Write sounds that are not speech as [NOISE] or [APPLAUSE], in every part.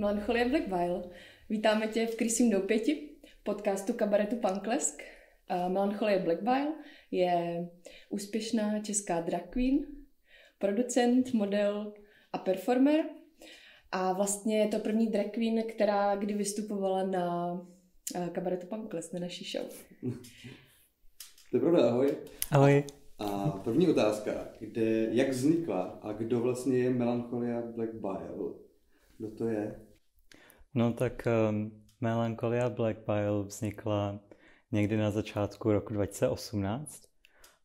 Melancholie Black Vile. Vítáme tě v Krysím doupěti, podcastu kabaretu Panklesk. Melancholie Black Vile je úspěšná česká drag queen, producent, model a performer. A vlastně je to první drag queen, která kdy vystupovala na kabaretu Panklesk, na naší show. To je pravda, ahoj. Ahoj. A první otázka, kde, jak vznikla a kdo vlastně je Melancholia Black Bile? Kdo to je? No tak um, Melancholia Black Bile vznikla někdy na začátku roku 2018.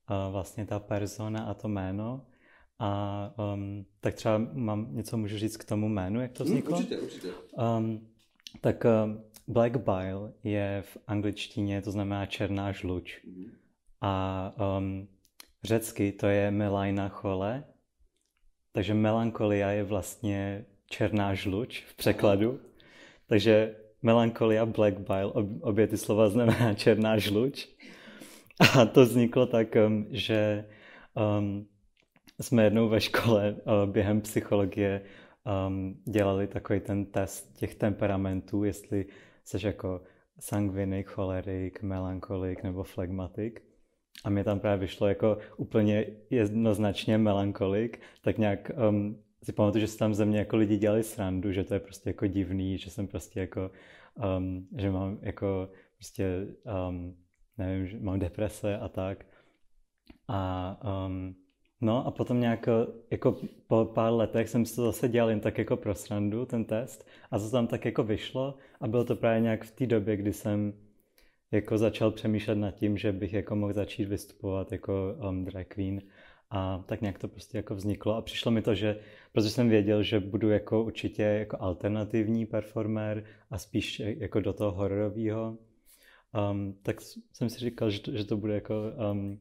Uh, vlastně ta persona a to jméno. A um, tak třeba mám něco můžu říct k tomu jménu, jak to Hm, vzniklo? určitě, určitě. Um, tak um, Black Bile je v angličtině, to znamená černá žluč. Mhm. A um, řecky to je melajna chole, takže melancholia je vlastně černá žluč v překladu. Takže melancholia, black bile, ob, obě ty slova znamená [LAUGHS] černá žluč. A to vzniklo tak, um, že um, jsme jednou ve škole uh, během psychologie um, dělali takový ten test těch temperamentů, jestli jsi jako sangvinik, cholerik, melancholik nebo flegmatik. A mě tam právě vyšlo jako úplně jednoznačně melancholik, tak nějak um, si pamatuju, že se tam ze mě jako lidi dělali srandu, že to je prostě jako divný, že jsem prostě jako, um, že mám jako prostě, um, nevím, že mám deprese a tak. A um, no a potom nějak jako po pár letech jsem si to zase dělal jen tak jako pro srandu, ten test, a to tam tak jako vyšlo a bylo to právě nějak v té době, kdy jsem jako začal přemýšlet nad tím, že bych jako mohl začít vystupovat jako um, drag queen a tak nějak to prostě jako vzniklo a přišlo mi to, že protože jsem věděl, že budu jako určitě jako alternativní performer a spíš jako do toho hororového, um, tak jsem si říkal, že to, že to bude jako um,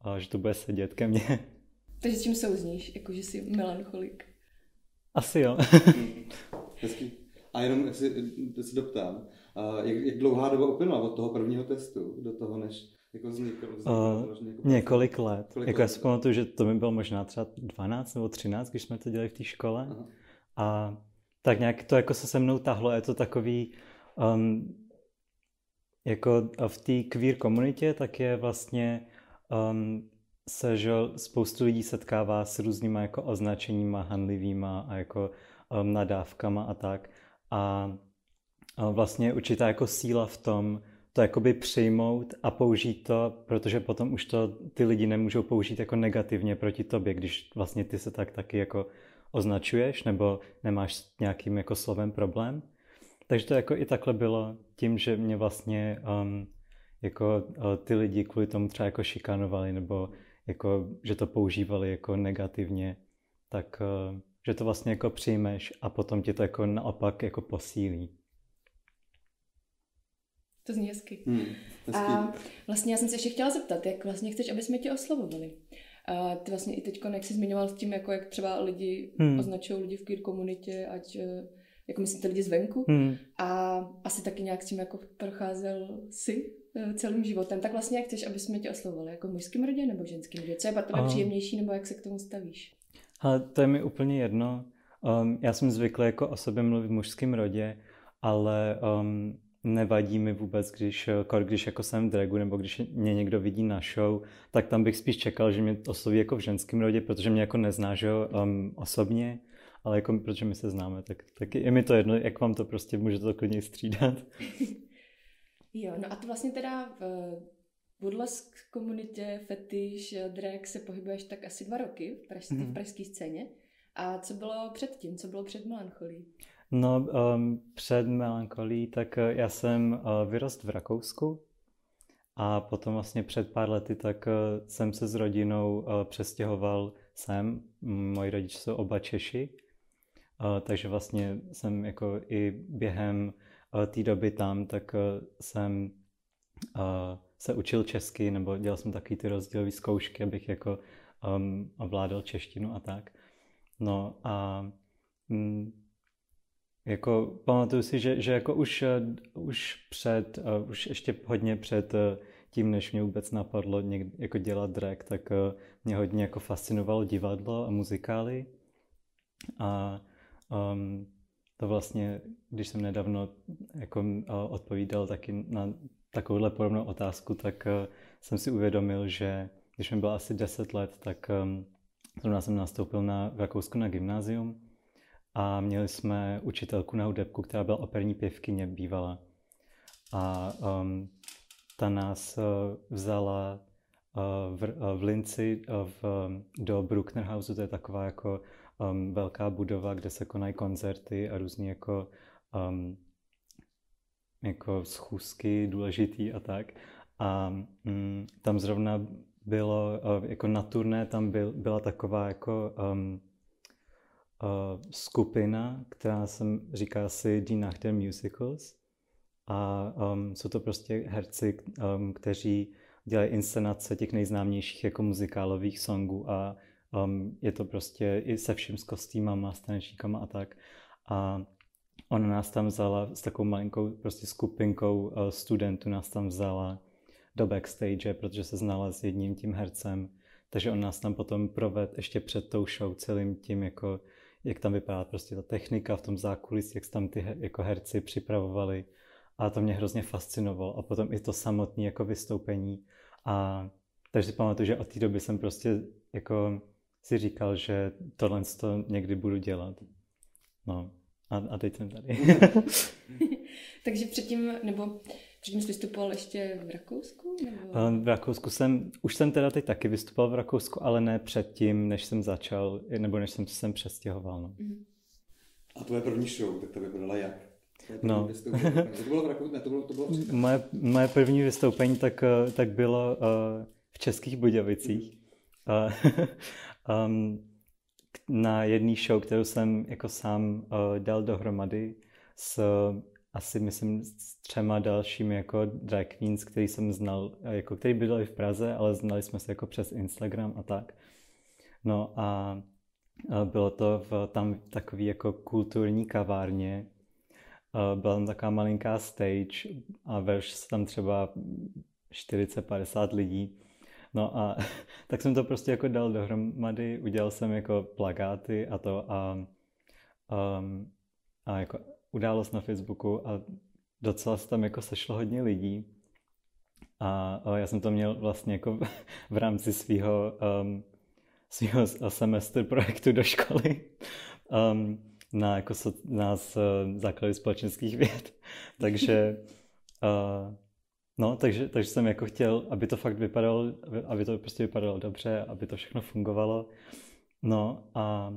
a že to bude sedět ke mně. [LAUGHS] Takže s čím souzníš? Jako, že jsi melancholik. Asi jo. [LAUGHS] Hezký. A jenom si, se doptám, a jak, jak dlouhá doba uplynula od toho prvního testu do toho, než jako vznikl? vznikl Uh, jako několik let. Kolik jako já let? si pamatuju, že to mi bylo možná třeba 12 nebo 13, když jsme to dělali v té škole. Aha. A tak nějak to jako se se mnou tahlo, je to takový, um, jako v té queer komunitě, tak je vlastně um, se, že spoustu lidí setkává s různýma jako označeníma hanlivýma a jako um, nadávkama a tak. A, a vlastně je určitá jako síla v tom, to jakoby přijmout a použít to, protože potom už to ty lidi nemůžou použít jako negativně proti tobě, když vlastně ty se tak taky jako označuješ nebo nemáš s nějakým jako slovem problém. Takže to jako i takhle bylo tím, že mě vlastně um, jako uh, ty lidi kvůli tomu třeba jako šikanovali nebo jako, že to používali jako negativně, tak uh, že to vlastně jako přijmeš a potom ti to jako naopak jako posílí. To zní hezky. Hmm, hezký. A vlastně já jsem se ještě chtěla zeptat, jak vlastně chceš, aby jsme tě oslovovali. A ty vlastně i teď, jak jsi zmiňoval s tím, jako jak třeba lidi Hmm. označují lidi v queer komunitě, ať eh, jako myslíte lidi zvenku. Hmm. A asi taky nějak s tím jako procházel si eh, celým životem. Tak vlastně jak chceš, aby jsme tě oslovovali? Jako v mužském rodě nebo v ženském rodě? Co je pro tebe příjemnější nebo jak se k tomu stavíš? Ale to je mi úplně jedno. Um, já jsem zvyklý jako o sobě mluvit v mužském rodě, ale um, nevadí mi vůbec, když, kor, když jako jsem v dragu nebo když mě někdo vidí na show, tak tam bych spíš čekal, že mě osloví jako v ženském rodě, protože mě jako nezná, že jo, um, osobně, ale jako protože my se známe, tak, tak je mi to jedno, jak vám to prostě můžete to klidně střídat. [LAUGHS] Jo, no a ty vlastně teda v burlesk komunitě, fetiš, drag se pohybuješ tak asi dva roky v, praž, Mhm. v pražské scéně. A co bylo předtím? Co bylo před melancholí? No, um, před melancholí, tak uh, já jsem uh, vyrost v Rakousku a potom vlastně před pár lety tak uh, jsem se s rodinou uh, přestěhoval sem. Moji rodiče jsou oba Češi, uh, takže vlastně jsem jako i během uh, té doby tam, tak uh, jsem uh, se učil česky, nebo dělal jsem taky ty rozdílové zkoušky, abych jako um, ovládal češtinu a tak. No a mm, jako pamatuju si, že, že jako už, eh, už před, uh, už ještě hodně před uh, tím, než mě vůbec napadlo někdy, jako dělat drag, tak uh, mě hodně jako fascinovalo divadlo a muzikály. A um, to vlastně, když jsem nedávno jako odpovídal taky na takovouhle podobnou otázku, tak jsem si uvědomil, že když mi bylo asi 10 let, tak zrovna jsem nastoupil na, v Rakousku na gymnázium a měli jsme učitelku na hudebku, která byla operní pěvkyně bývala. A um, ta nás uh, vzala uh, v, uh, v Linci uh, v, um, do Bruckner Houseu, to je taková jako um, velká budova, kde se konají koncerty a různý jako, um, jako schůzky důležitý a tak. A um, tam zrovna bylo, uh, jako na turné tam byl, byla taková jako um, uh, skupina, která se říká si Die Nacht der Musicals. A um, jsou to prostě herci, um, kteří dělají inscenace těch nejznámějších jako muzikálových songů a um, je to prostě i se vším s kostýmama, s tanečníkama a tak. A ona nás tam vzala s takovou malinkou prostě skupinkou uh, studentů, nás tam vzala do backstage, protože se znala s jedním tím hercem. Takže on nás tam potom proved ještě před tou show celým tím jako jak tam vypadá prostě ta technika v tom zákulisí, jak se tam ty jako herci připravovali. A to mě hrozně fascinovalo. A potom i to samotné jako vystoupení. A takže si pamatuju, že od té doby jsem prostě jako si říkal, že tohle to někdy budu dělat. No a, a teď jsem tady. [LAUGHS] takže předtím, nebo Předtím jsi vystupoval ještě v Rakousku? Nebo... V Rakousku jsem, už jsem teda teď taky vystupoval v Rakousku, ale ne předtím, než jsem začal, nebo než jsem se sem přestěhoval. No. Mm-hmm. A tvoje první show, tak to vypadala jak? No. To bylo v Rakousku? Ne, to bylo, to bylo moje, moje první vystoupení tak, eh, tak bylo uh, v Českých Budějovicích. Mm-hmm. Uh, um, na jedné show, kterou jsem jako sám uh, dal dohromady s asi myslím s třema dalšími jako drag queens, který jsem znal, jako který bydleli v Praze, ale znali jsme se jako přes Instagram a tak. No a bylo to v tam takový jako kulturní kavárně. Byla tam taková malinká stage a veš se tam třeba 40-50 lidí. No a [LAUGHS] tak jsem to prostě jako dal dohromady, udělal jsem jako plagáty a to a, um, a jako událost na Facebooku a docela se tam jako sešlo hodně lidí. A, já jsem to měl vlastně jako v rámci svého um, svýho semestr projektu do školy um, na, jako so, na základy společenských věd. [LAUGHS] takže uh, no, takže, takže jsem jako chtěl, aby to fakt vypadalo, aby to prostě vypadalo dobře, aby to všechno fungovalo. No a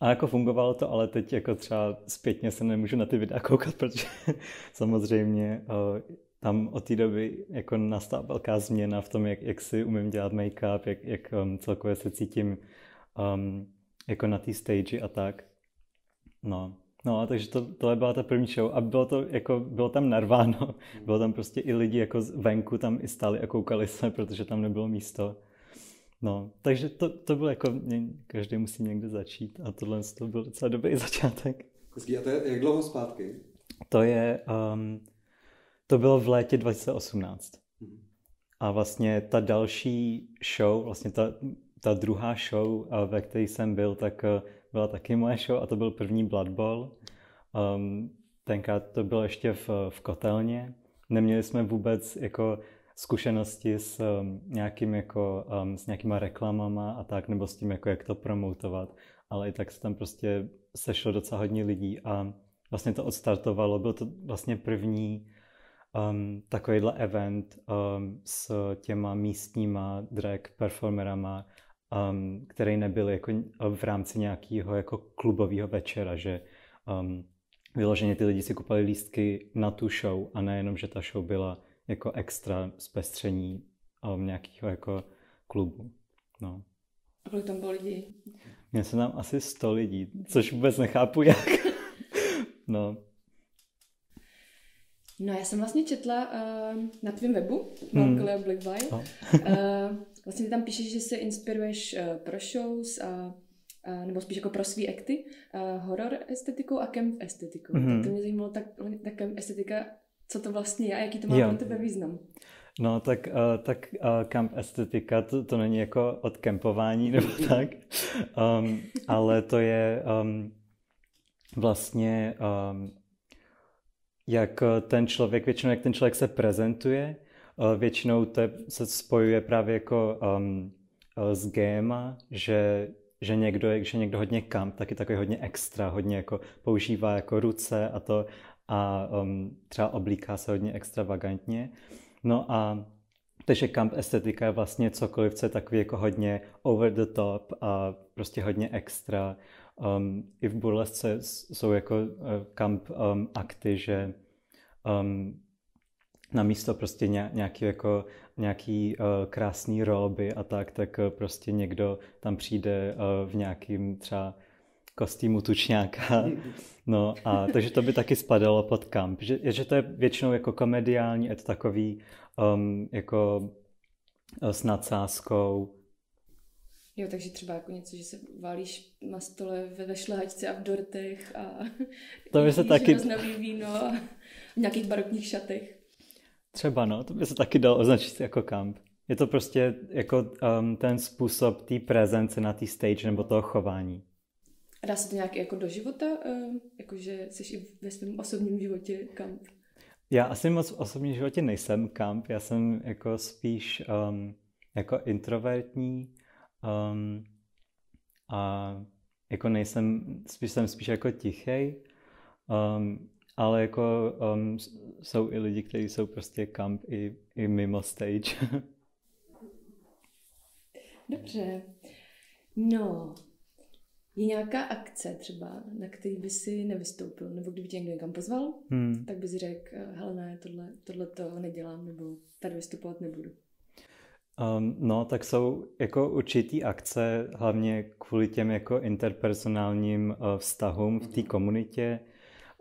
a jako fungovalo to, ale teď jako třeba zpětně se nemůžu na ty videa koukat, protože [LAUGHS] samozřejmě tam od té doby jako nastala velká změna v tom, jak, jak si umím dělat make-up, jak, jak um, celkově se cítím um, jako na té stage a tak. No, no a takže to, tohle byla ta první show a bylo to jako, bylo tam narváno, [LAUGHS] bylo tam prostě i lidi jako venku tam i stáli a koukali se, protože tam nebylo místo. No, takže to, to bylo jako, každý musí někde začít a tohle to byl docela dobrý [LAUGHS] začátek. Hezký. A to je jak dlouho zpátky? To je, um, to bylo v létě 2018. Hmm. A vlastně ta další show, vlastně ta, ta druhá show, ve které jsem byl, tak uh, byla taky moje show a to byl první Blood Bowl. Um, tenkrát to bylo ještě v, v kotelně. Neměli jsme vůbec jako zkušenosti s um, nějakým jako, um, s nějakýma reklamama a tak, nebo s tím, jako jak to promotovat, ale i tak se tam prostě sešlo docela hodně lidí a vlastně to odstartovalo. Byl to vlastně první um, takovýhle event um, s těma místníma drag performerama, um, který nebyl jako v rámci nějakého jako klubového večera, že um, vyloženě ty lidi si kupovali lístky na tu show a nejenom, že ta show byla jako extra zpestření um, nějakého jako klubu. No. A kolik tam bylo lidí? Měl jsem tam asi 100 lidí, což vůbec nechápu jak. [LAUGHS] no. No já jsem vlastně četla uh, na tvém webu, hmm. Black White. Oh. [LAUGHS] uh, vlastně ty tam píšeš, že se inspiruješ uh, pro shows a uh, nebo spíš jako pro svý akty, uh, horror estetikou a camp estetikou. Mm-hmm. Tak to mě zajímalo, tak, tak camp estetika co to vlastně je a jaký to má jo. pro tebe význam. No, tak, uh, tak uh, camp estetika, to, to není jako od kempování [LAUGHS] nebo tak, um, ale to je, um, vlastně um, jak ten člověk, většinou jak ten člověk se prezentuje, uh, většinou to se spojuje právě jako um, s GEMA, že že někdo, že někdo hodně kamp, taky takový hodně extra, hodně jako používá jako ruce a to a um, třeba oblíká se hodně extravagantně. No a takže camp estetika je vlastně cokoliv, co je takový jako hodně over the top a prostě hodně extra. Um, I v burlesce jsou jako uh, camp um, akty, že um, na místo prostě nějaký, jako, nějaký uh, krásný rolby a tak, tak uh, prostě někdo tam přijde uh, v nějakým třeba kostýmu tučňáka. [LAUGHS] No a takže to by taky spadalo pod kamp. Že, že to je většinou jako komediální, je to takový um, jako s nadsázkou. Jo, takže třeba jako něco, že se válíš na stole ve, ve šlehačce a v dortech a [LAUGHS] to by se [LAUGHS] taky... víno a v nějakých barokních šatech. Třeba no, to by se taky dalo označit jako kamp. Je to prostě jako um, ten způsob té prezence na té stage nebo toho chování. A dá se to nějak jako do života? Uh, jakože jsi i ve svém osobním životě kamp? Já asi moc v osobním životě nejsem kamp. Já jsem jako spíš um, jako introvertní um, a jako nejsem, spíš jsem spíš jako tichý. Um, ale jako um, jsou i lidi, kteří jsou prostě kamp i, i mimo stage. [LAUGHS] Dobře. No, je nějaká akce třeba, na který by si nevystoupil, nebo kdyby tě někdo někam pozval, hmm. tak by si řekl, hele ne, tohle, tohle to nedělám, nebo tady vystupovat nebudu. Um, no, tak jsou jako určitý akce, hlavně kvůli těm jako interpersonálním uh, vztahům v té mhm. komunitě,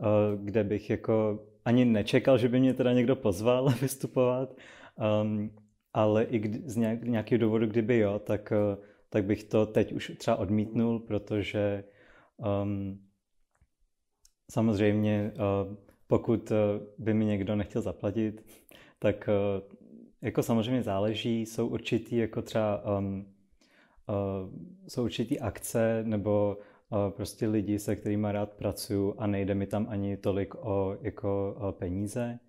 Eh, kde bych jako ani nečekal, že by mě teda někdo pozval [LAUGHS] vystupovat, um, ale i kdy, z nějak, nějakého důvodu, kdyby jo, tak, eh, tak bych to teď už třeba odmítnul, protože um, samozřejmě uh, pokud by mi někdo nechtěl zaplatit, tak uh, jako samozřejmě záleží, jsou určitý jako třeba um, uh, jsou určitý akce nebo prostě lidi, se kterými rád pracuju a nejde mi tam ani tolik o jako o peníze,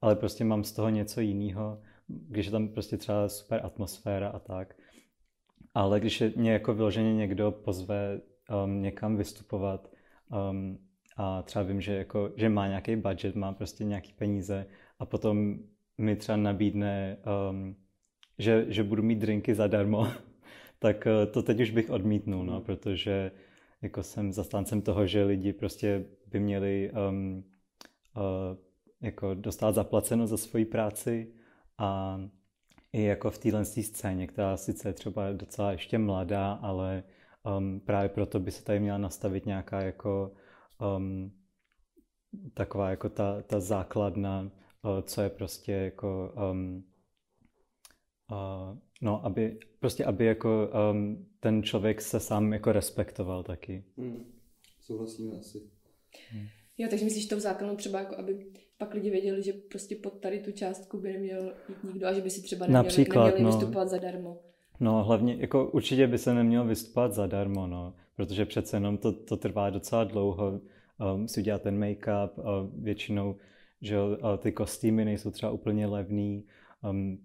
ale prostě mám z toho něco jiného, když je tam prostě třeba super atmosféra a tak. Ale když je mě jako vyloženě někdo pozve um, někam vystupovat um, a třeba vím, že, jako, že má nějaký budget, má prostě nějaký peníze a potom mi třeba nabídne, um, že, že budu mít drinky zadarmo, [LAUGHS] tak uh, to teď už bych odmítnul, no, protože jako jsem zastáncem toho, že lidi prostě by měli um, uh, jako dostat zaplaceno za svoji práci a i jako v téhle scéně, která sice je třeba docela ještě mladá, ale um, právě proto by se tady měla nastavit nějaká jako um, taková jako ta, ta základna, uh, co je prostě jako um, uh, no, aby prostě, aby jako um, ten člověk se sám jako respektoval taky. Hmm. Souhlasíme asi. Hmm. Jo, takže myslíš tou základnou třeba, jako aby pak lidi věděli, že prostě pod tady tu částku by neměl jít nikdo a že by si třeba neměli, Například, neměli no, vystupovat zadarmo. No hlavně, jako určitě by se nemělo vystupovat zadarmo, no, protože přece jenom to, to trvá docela dlouho, um, si udělat ten make-up, uh, většinou, že uh, ty kostýmy nejsou třeba úplně levný, um,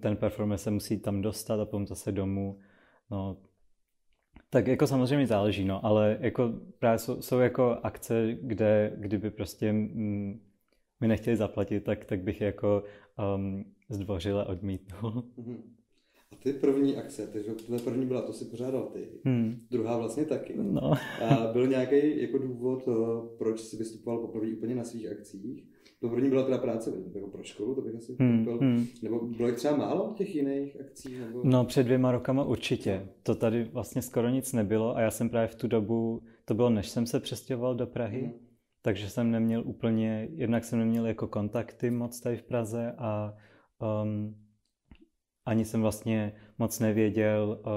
ten performer se musí tam dostat a potom zase domů. No, tak jako samozřejmě záleží, no, ale jako právě jsou, jsou jako akce, kde kdyby prostě mm, mi nechtěli zaplatit, tak, tak bych jako um, zdvořile odmítnul. Mhm. A ty první akce, takže tvoje první byla, to si pořádal ty, hmm. druhá vlastně taky. No. A byl nějaký jako důvod, eh, proč jsi vystupoval poprvé úplně na svých akcích? To první byla teda práce jako pro školu, to bych asi hmm, hmm. Nebo bylo jich třeba málo těch jiných akcí? Nebo... No před dvěma rokama určitě. To tady vlastně skoro nic nebylo a já jsem právě v tu dobu, to bylo než jsem se přestěhoval do Prahy, hmm. Takže jsem neměl úplně, jednak jsem neměl jako kontakty moc tady v Praze a um, ani jsem vlastně moc nevěděl, uh,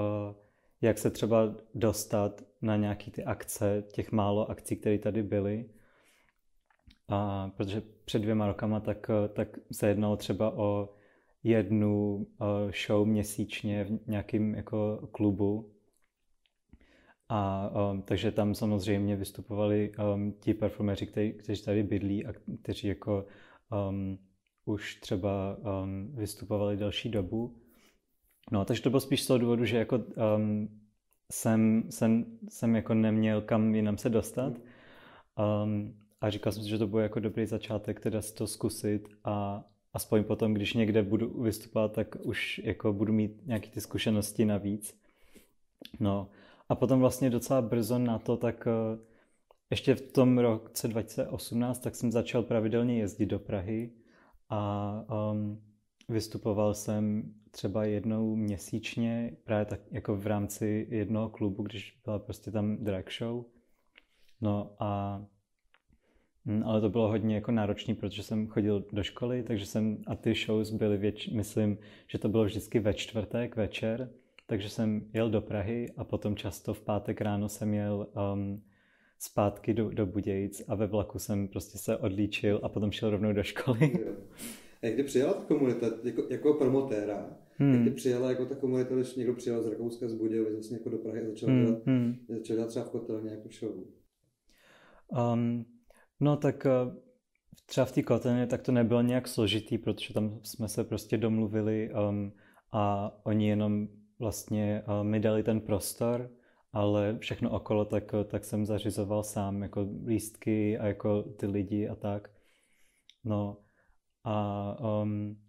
jak se třeba dostat na nějaký ty akce, těch málo akcí, které tady byly. A protože před dvěma rokama tak, tak se jednalo třeba o jednu uh, show měsíčně v nějakém jako klubu. A um, takže tam samozřejmě vystupovali um, ti performeři, kteří, kteří tady bydlí a kteří jako um, už třeba um, vystupovali další dobu. No, takže to bylo spíš z toho důvodu, že jako um, jsem, jsem, jsem jako neměl kam jinam se dostat. Um, a říkal jsem si, že to bude jako dobrý začátek teda si to zkusit a aspoň potom, když někde budu vystupovat, tak už jako budu mít nějaké ty zkušenosti navíc. No a potom vlastně docela brzo na to, tak uh, ještě v tom roce 2018, tak jsem začal pravidelně jezdit do Prahy a um, vystupoval jsem třeba jednou měsíčně, právě tak jako v rámci jednoho klubu, když byla prostě tam drag show. No a mm, ale to bylo hodně jako náročné, protože jsem chodil do školy, takže jsem, a ty shows byly věč, myslím, že to bylo vždycky ve čtvrtek večer, takže jsem jel do Prahy a potom často v pátek ráno jsem jel um, zpátky do, do Budějic a ve vlaku jsem prostě se odlíčil a potom šel rovnou do školy. A jak kdy přijela ta komunita jako, jako promotéra? Hmm. Jak kdy přijela jako ta komunita, když někdo přijel z Rakouska, z Budějovic vlastně jako do Prahy a začal, hmm. dělat, hmm. začal dělat třeba v kotelně jako show? Um, no tak uh, třeba v té kotelně tak to nebylo nějak složitý, protože tam jsme se prostě domluvili um, a oni jenom vlastně mi dali ten prostor ale všechno okolo tak, tak jsem zařizoval sám, jako lístky a jako ty lidi a tak. No a um,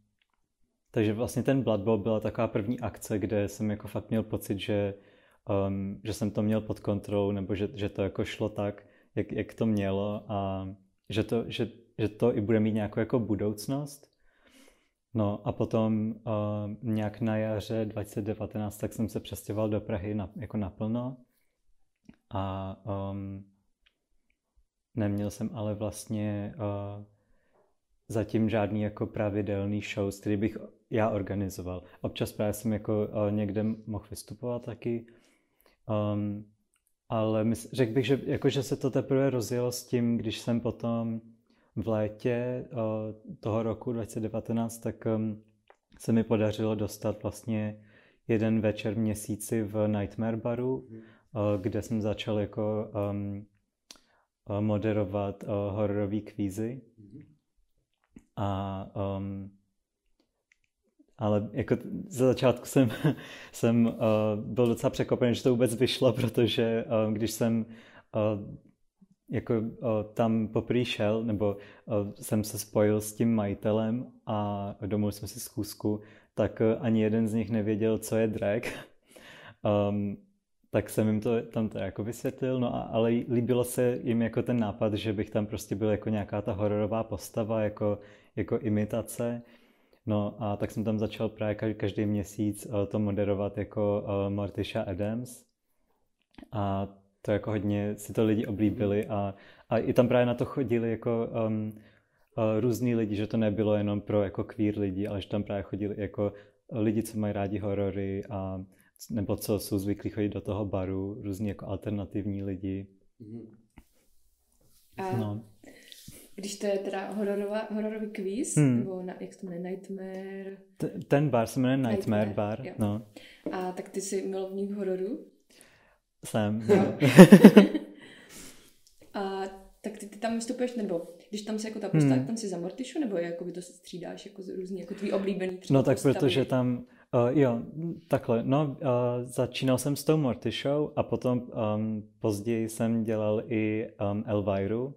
takže vlastně ten Blood Bowl byla taková první akce, kde jsem jako fakt měl pocit, že, um, že jsem to měl pod kontrolou, nebo že, že to jako šlo tak, jak, jak to mělo a že to, že, že to i bude mít nějakou jako budoucnost. No a potom uh, nějak na jaře 2019 tak jsem se přestěhoval do Prahy na, jako naplno a um, neměl jsem ale vlastně uh, zatím žádný jako pravidelný show, který bych já organizoval. Občas právě jsem jako uh, někde mohl vystupovat taky, um, ale řekl bych, že, jako, že se to teprve rozjelo s tím, když jsem potom v létě uh, toho roku 2019, tak um, se mi podařilo dostat vlastně jeden večer v měsíci v Nightmare baru, mm. uh, kde jsem začal jako um, uh, moderovat uh, hororové kvízy. Mm. A um, ale jako za začátku jsem, [LAUGHS] jsem uh, byl docela překvapený, že to vůbec vyšlo, protože uh, když jsem uh, jako o, tam poprý šel, nebo o, jsem se spojil s tím majitelem a domů jsme si zkusku, tak ani jeden z nich nevěděl, co je drag. um, [LAUGHS] tak jsem jim to tam to jako vysvětlil, no a, ale líbilo se jim jako ten nápad, že bych tam prostě byl jako nějaká ta hororová postava, jako, jako imitace. No a tak jsem tam začal právě každý měsíc to moderovat jako Morticia Adams. A to jako hodně si to lidi oblíbili a, a i tam právě na to chodili jako um, uh, různý lidi, že to nebylo jenom pro jako queer lidi, ale že tam právě chodili jako lidi, co mají rádi horory a nebo co jsou zvyklí chodit do toho baru, různí jako alternativní lidi. A no. když to je teda hororová, hororový kvíz, hmm. nebo na, jak se to jmenuje, Nightmare? T- ten bar se jmenuje Nightmare, Nightmare bar, jo. no. A tak ty jsi milovník hororu? Jsem. [LAUGHS] No. [LAUGHS] a tak ty, ty tam vystupuješ, nebo když tam se jako ta postava, hmm. tam si za Mortišu, nebo jako by to střídáš jako z různý, jako tvý oblíbený třeba No tak postavy. protože tam, uh, jo, takhle, no uh, začínal jsem s tou Mortišou a potom um, později jsem dělal i um, Elviru.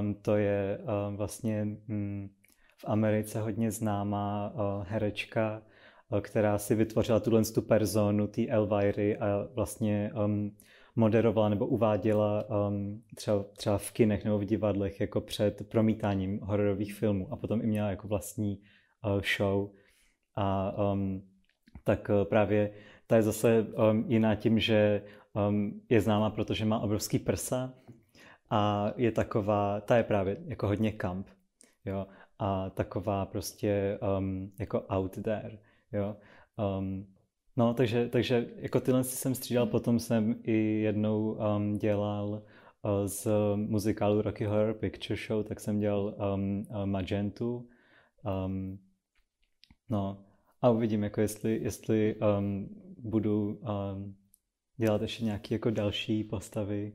Um, to je uh, vlastně um, v Americe hodně známá uh, herečka, která si vytvořila tuhle tu personu, té Elviry a vlastně um, moderovala nebo uváděla um, třeba, třeba v kinech nebo v divadlech jako před promítáním hororových filmů a potom i měla jako vlastní uh, show a um, tak uh, právě ta je zase um, jiná tím, že um, je známá, protože má obrovský prsa a je taková, ta je právě jako hodně camp, jo, a taková prostě um, jako out there. Jo. Um, no, takže, takže jako tyhle jsem střídal, potom jsem i jednou um, dělal uh, z muzikálu Rocky Horror Picture Show, tak jsem dělal um, uh, Magentu. Um, no, a uvidím, jako jestli, jestli um, budu um, dělat ještě nějaké jako další postavy.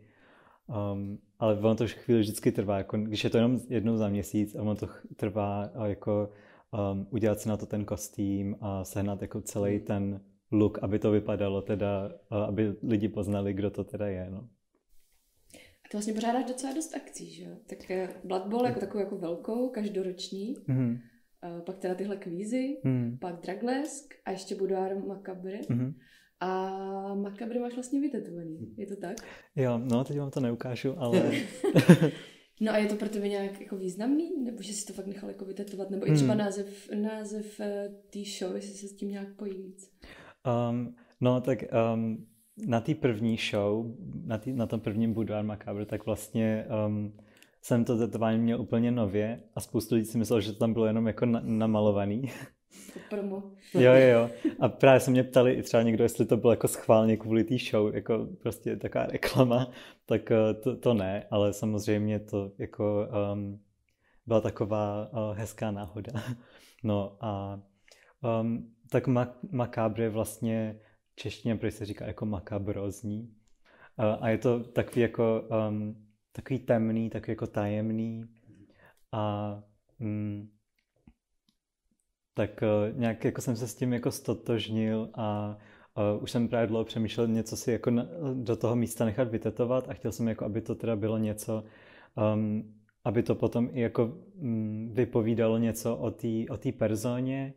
Um, ale ono to chvíli vždycky trvá, jako, když je to jenom jednou za měsíc a ono to trvá jako um, udělat si na to ten kostým a sehnat jako celý hmm. ten look, aby to vypadalo teda, aby lidi poznali, kdo to teda je. No. A ty vlastně pořádáš docela dost akcí, že jo? Tak eh, Blood Bowl jako takovou jako velkou, každoroční, mm-hmm. pak teda tyhle kvízy, mm. pak Draglesk a ještě Boudoir Macabre. Mm-hmm. A Macabre máš vlastně vytetovaný, je to tak? Jo, no teď vám to neukážu, ale... [LAUGHS] no a je to pro tebe nějak jako významný? Nebo že jsi to fakt nechal jako vytetovat? Nebo i třeba hmm. název, název eh, té show, jestli se s tím nějak pojí víc? Um, no tak um, na té první show, na, tý, na tom prvním Boudoir Macabre, tak vlastně um, jsem to tetování měl úplně nově a spoustu lidí si myslel, že to tam bylo jenom jako na, namalovaný. [LAUGHS] Promo. jo, jo, jo. A právě se mě ptali i třeba někdo, jestli to bylo jako schválně kvůli té show, jako prostě taková reklama, tak eh, to, to ne, ale samozřejmě to jako um, byla taková uh, hezká náhoda. No a um, tak macabre vlastně češtině proč se říká jako makabrozní. A je to takový jako um, takový temný, takový jako tajemný a um, tak uh, nějak jako jsem se s tím jako stotožnil a uh, už jsem právě dlouho přemýšlel něco si jako na, do toho místa nechat vytetovat a chtěl jsem jako, aby to teda bylo něco, um, aby to potom i jako um, vypovídalo něco o té o tý personě,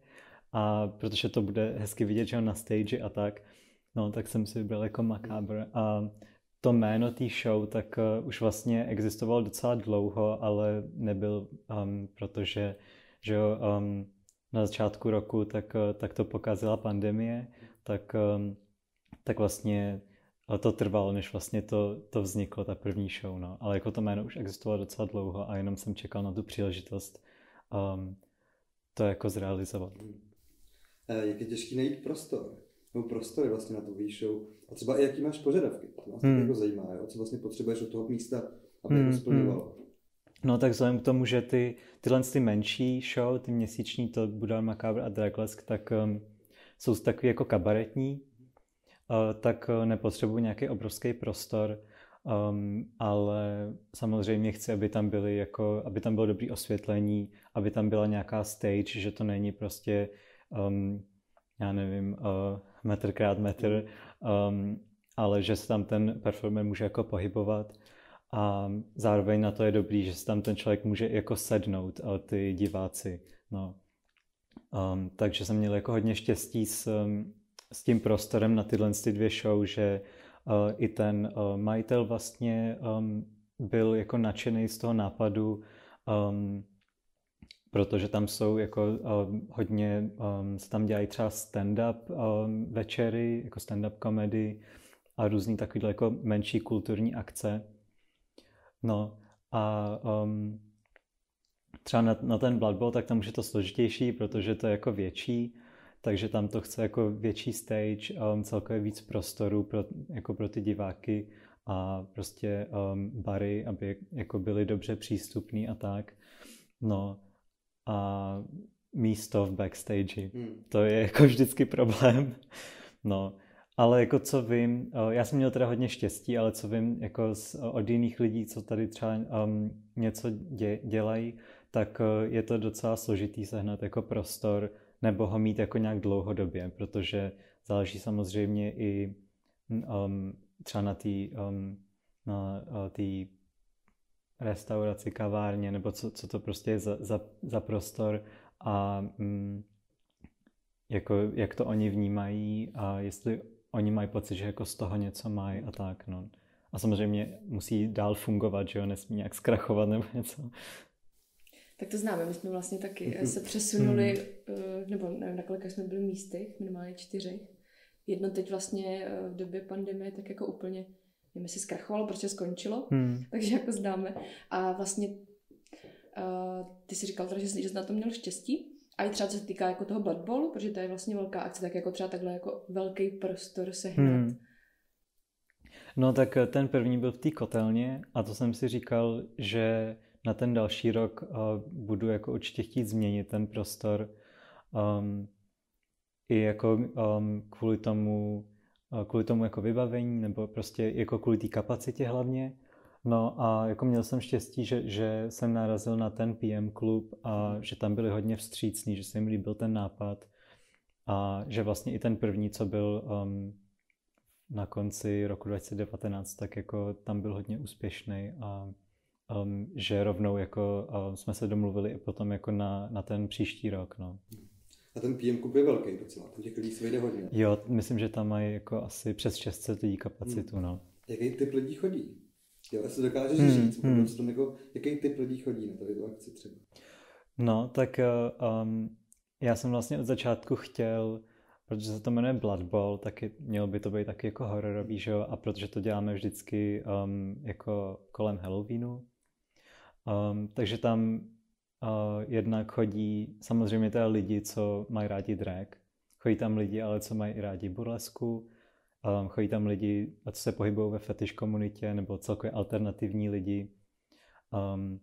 a protože to bude hezky vidět, že na stage a tak, no tak jsem si vybral jako Macabre. A to jméno té show tak uh, už vlastně existoval docela dlouho, ale nebyl, um, protože že um, na začátku roku tak, uh, tak to pokazila pandemie, tak, um, tak vlastně ale to trvalo, než vlastně to, to vzniklo, ta první show, no. Ale jako to jméno už existovalo docela dlouho a jenom jsem čekal na tu příležitost um, to jako zrealizovat. Eh, jak je těžký najít prostor, nebo prostory vlastně na tu show. A třeba i jaký máš požadavky. To nás hmm. jako zajímá, jo? co vlastně potřebuješ od toho místa, aby hmm. to splňovalo. Hmm. No tak vzhledem k tomu, že ty, tyhle ty menší show, ty měsíční, to Budal Macabre a Draglesk, tak um, jsou takový jako kabaretní, uh, tak uh, nepotřebuji nějaký obrovský prostor, um, ale samozřejmě chci, aby tam byly jako, aby tam bylo dobrý osvětlení, aby tam byla nějaká stage, že to není prostě um, já nevím, uh, metr krát metr, um, ale že se tam ten performer může jako pohybovat a zároveň na to je dobrý, že se tam ten člověk může jako sednout, uh, ty diváci. No. Um, takže jsem měl jako hodně štěstí s, um, s tím prostorem na tyhle ty dvě show, že uh, i ten uh, majitel vlastně um, byl jako nadšený z toho nápadu um, protože tam jsou jako um, hodně, um, se tam dělají třeba stand-up um, večery, jako stand-up komedy a různý takovýhle jako menší kulturní akce. No a um, třeba na, na ten Blood Bowl, tak tam už je to složitější, protože to je jako větší, takže tam to chce jako větší stage, um, celkově víc prostoru pro, jako pro ty diváky a prostě um, bary, aby jako byly dobře přístupný a tak. No, a místo v backstage. Hmm. To je jako vždycky problém. [LAUGHS] No, ale jako co vím, eh, já jsem měl teda hodně štěstí, ale co vím jako z, od jiných lidí, co tady třeba um, něco dě, dělají, tak uh, je to docela složitý sehnat jako prostor nebo ho mít jako nějak dlouhodobě, protože záleží samozřejmě i um, třeba na té um, na uh, restauraci, kavárně, nebo co, co to prostě je za, za, za prostor a mm, jako, jak to oni vnímají a jestli oni mají pocit, že jako z toho něco mají a tak, no. A samozřejmě musí dál fungovat, že jo, nesmí nějak zkrachovat nebo něco. Tak to známe, my jsme vlastně taky mhm. se přesunuli, mm. nebo nevím, na kolika jsme byli místech, minimálně čtyřech. Jedno teď vlastně eh, v době pandemie tak jako úplně nevím, jestli zkrachovalo, prostě skončilo, hmm. takže jako zdáme. A vlastně uh, ty si říkal, že, jsi, že jsi na to měl štěstí, a i třeba co se týká jako toho Blood Bowlu, protože to je vlastně velká akce, tak jako třeba takhle jako velký prostor sehnat. Hmm. No tak eh, ten první byl v té kotelně a to jsem si říkal, že na ten další rok uh, budu jako určitě chtít změnit ten prostor. Um, I jako um, kvůli tomu, kvůli tomu jako vybavení, nebo prostě jako kvůli té kapacitě hlavně. No a jako měl jsem štěstí, že, že jsem narazil na ten PM klub a že tam byli hodně vstřícní, že se jim líbil ten nápad a že vlastně i ten první, co byl um, na konci roku 2019, tak jako tam byl hodně úspěšný a um, že rovnou jako um, jsme se domluvili i potom jako na, na ten příští rok. No. A ten PM klub je velký docela, tam těch lidí se vejde hodně. Jo, myslím, že tam mají jako asi přes 600 lidí kapacitu, hmm. no. Jaký typ lidí chodí? Jo, jestli dokážeš hmm, říct, hmm. Tom jako, jaký typ lidí chodí na tady tu akci třeba? No, tak um, já jsem vlastně od začátku chtěl, protože se to jmenuje Blood Bowl, tak je, mělo by to být taky jako hororový, že jo? A protože to děláme vždycky um, jako kolem Halloweenu. Um, takže tam uh, jednak chodí samozřejmě teda lidi, co mají rádi drag. Chodí tam lidi, ale co mají i rádi burlesku. Um, chodí tam lidi, a co se pohybují ve fetish komunitě, nebo celkově alternativní lidi. Um,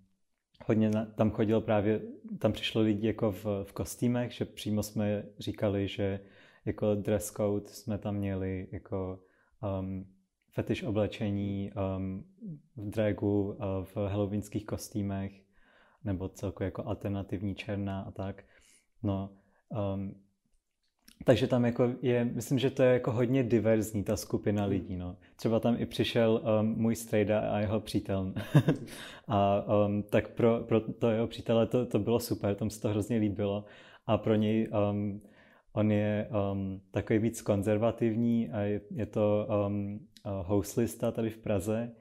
hodně na, tam chodilo právě, tam přišlo lidi jako v, v kostýmech, že přímo jsme říkali, že jako dress code jsme tam měli jako um, fetish oblečení um, v dragu, uh, v halloweenských kostýmech, nebo celkově jako alternativní černá a tak. No, um, takže tam jako je, myslím, že to je jako hodně diverzní ta skupina hmm. lidí, no. Třeba tam i přišel um, můj strejda a jeho přítel. [LAUGHS] a um, tak pro, pro to jeho přítele to, to bylo super, tomu se to hrozně líbilo. A pro něj um, on je um, takový víc konzervativní a je, je to um, houslista tady v Praze.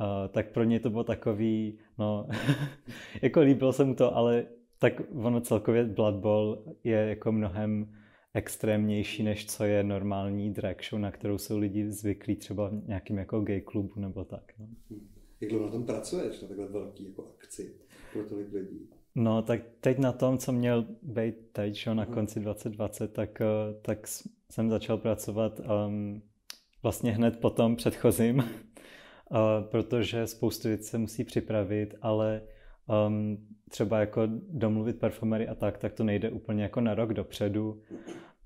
Uh, tak pro něj to bylo takový, no, [LAUGHS] jako líbilo se mu to, ale tak ono celkově Blood Bowl je jako mnohem extrémnější, než co je normální drag show, na kterou jsou lidi zvyklí třeba v nějakým jako gay klubu nebo tak. No. Jak dlouho na tom pracuješ, na takhle velký jako akci pro tolik lidí? No, tak teď na tom, co měl být teď, že na konci 2020, tak, eh, tak jsem začal pracovat um, vlastně hned po tom předchozím, uh, [LAUGHS] protože spoustu věcí se musí připravit, ale um, třeba jako domluvit performery a tak, tak to nejde úplně jako na rok dopředu,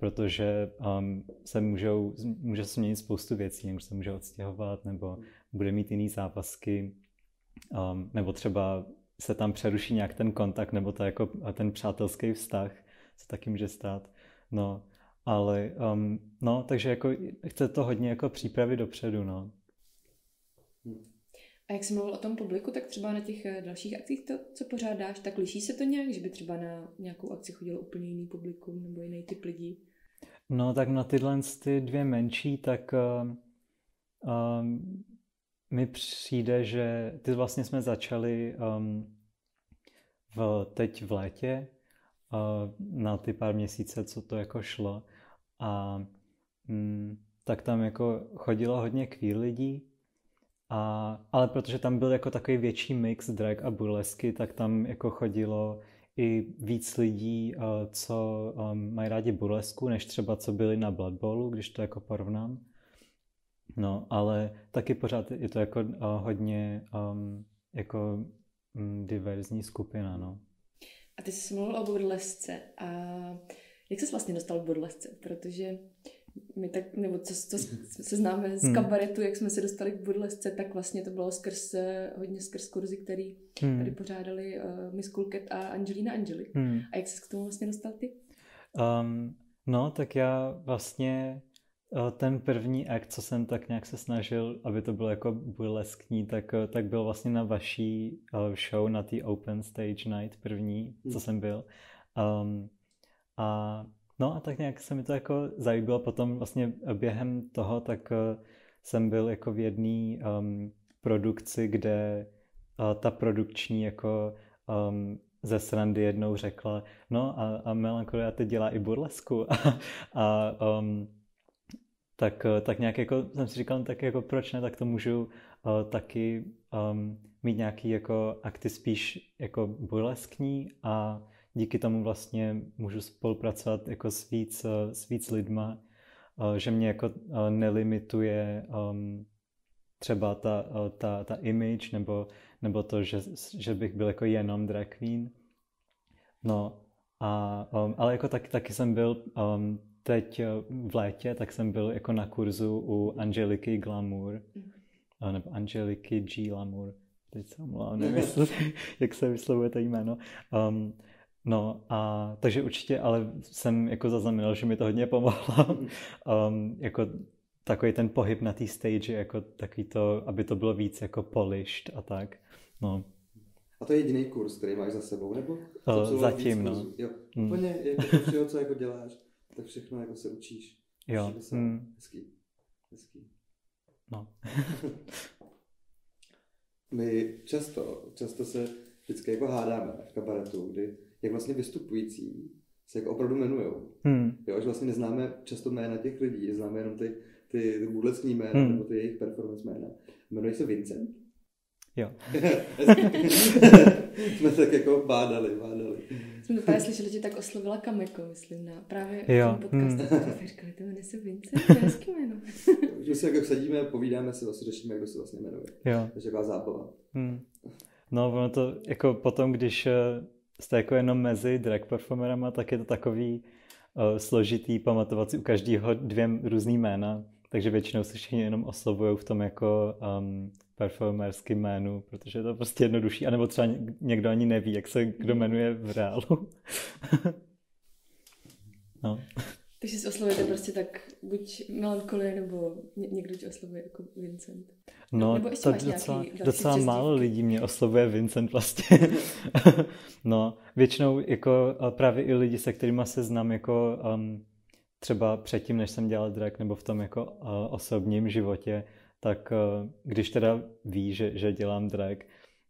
protože um, se můžou, může se změnit spoustu věcí, může se může odstěhovat, nebo bude mít jiný závazky, um, nebo třeba se tam přeruší nějak ten kontakt, nebo to jako ten přátelský vztah, co taky může stát. No, ale um, no, takže jako chce to hodně jako přípravy dopředu, no. A jak jsi mluvil o tom publiku, tak třeba na těch eh, dalších akcích, to, co pořádáš, tak liší se to nějak, že by třeba na nějakou akci chodilo úplně jiný publikum nebo jiný typ lidí? No tak na tyhle ty dvě menší, tak uh, uh, mi přijde, že ty vlastně jsme začali um, v, teď v létě uh, na ty pár měsíce, co to jako šlo. A um, tak tam jako chodilo hodně queer lidí, a, ale protože tam byl jako takový větší mix drag a burlesky, tak tam jako chodilo i víc lidí, uh, co um, mají rádi burlesku, než třeba co byli na Blood Bowlu, když to jako porovnám. No, ale taky pořád je to jako uh, hodně um, jako um, diverzní skupina, no. A ty jsi mluvil o burlesce a jak jsi vlastně dostal k burlesce? Protože my tak, nebo co, co se známe z hmm. kabaretu, jak jsme se dostali k burlesce, tak vlastně to bylo skrz, hodně skrz kurzy, který hmm. tady pořádali uh, Miss Kulket a Angelina Angeli. Hmm. A jak jsi k tomu vlastně dostal ty? Um, no, tak já vlastně uh, ten první akt, co jsem tak nějak se snažil, aby to bylo jako burleskní, tak, tak byl vlastně na vaší show, na té Open Stage Night první, hmm. co jsem byl. Um, a No a tak nějak se mi to jako zalíbilo. Potom vlastně během toho tak eh, jsem byl jako v jedné um, produkci, kde uh, ta produkční jako um, ze srandy jednou řekla, no a, a Melancholia teď dělá i burlesku. [LAUGHS] a, a um, tak, eh, tak nějak jako jsem si říkal, tak jako proč ne, tak to můžu uh, taky um, mít nějaký jako akty spíš jako burleskní a díky tomu vlastně můžu spolupracovat jako s víc, eh, s víc lidma, eh, že mě jako eh, nelimituje um, třeba ta, ta, ta image nebo, nebo to, že, že bych byl jako jenom drag queen. No, a, um, ale jako taky, taky jsem byl um, teď v létě, tak jsem byl jako na kurzu u Angeliky Glamour, mm. nebo Angeliky G. Glamour. Teď se omlouvám, nevím, [LAUGHS] jak se vyslovuje to jméno. Um, no a takže určitě, ale jsem jako zaznamenal, že mi to hodně pomohlo. [LAUGHS] Um, jako takový ten pohyb na té stage, jako takový to, aby to bylo víc jako polished a tak. No. A to je jediný kurz, který máš za sebou, nebo? O, zatím, no. Jo, mm. úplně jako všeho, co jako děláš, tak všechno jako se učíš. Jo. Se. Mm. Hezký. Hezký. No. [LAUGHS] My často, často se vždycky jako hádáme v kabaretu, kdy jak vlastně vystupující se jako opravdu jmenujou. Hmm. Jo, že vlastně neznáme často jména těch lidí, známe jenom ty, ty, ty vůdlecní jména hmm. nebo ty jejich performance jména. Jmenují se Vincent? Jo. [LAUGHS] Jsme tak jako bádali, bádali. Jsme to právě slyšeli, že tak oslovila Kameko, myslím, na právě jo. v tom podcastu. Hmm. Říkali, to jmenuje se Vincent, to je hezký jméno. [LAUGHS] Že se jako sadíme, povídáme si, vlastně řešíme, jak se vlastně jmenuje. Jo. Takže taková zábava. Hmm. No, ono to jako potom, když eh, jste jako jenom mezi drag performerama, tak je to takový uh, složitý pamatovat si u každého dvě různý jména, takže většinou se všichni jenom oslovují v tom jako um, performerským jménu, protože je to prostě jednodušší, anebo třeba někdo ani neví, jak se kdo jmenuje v reálu. [LAUGHS] no. Takže si oslovujete prostě tak buď melancholie, nebo ně, někdo tě oslovuje jako Vincent. No, nebo to docela, docela málo lidí mě oslovuje Vincent vlastně. [LAUGHS] no, většinou jako právě i lidi, se kterými se znám jako um, třeba předtím, než jsem dělal drag, nebo v tom jako uh, osobním životě, tak uh, když teda ví, že, že dělám drag,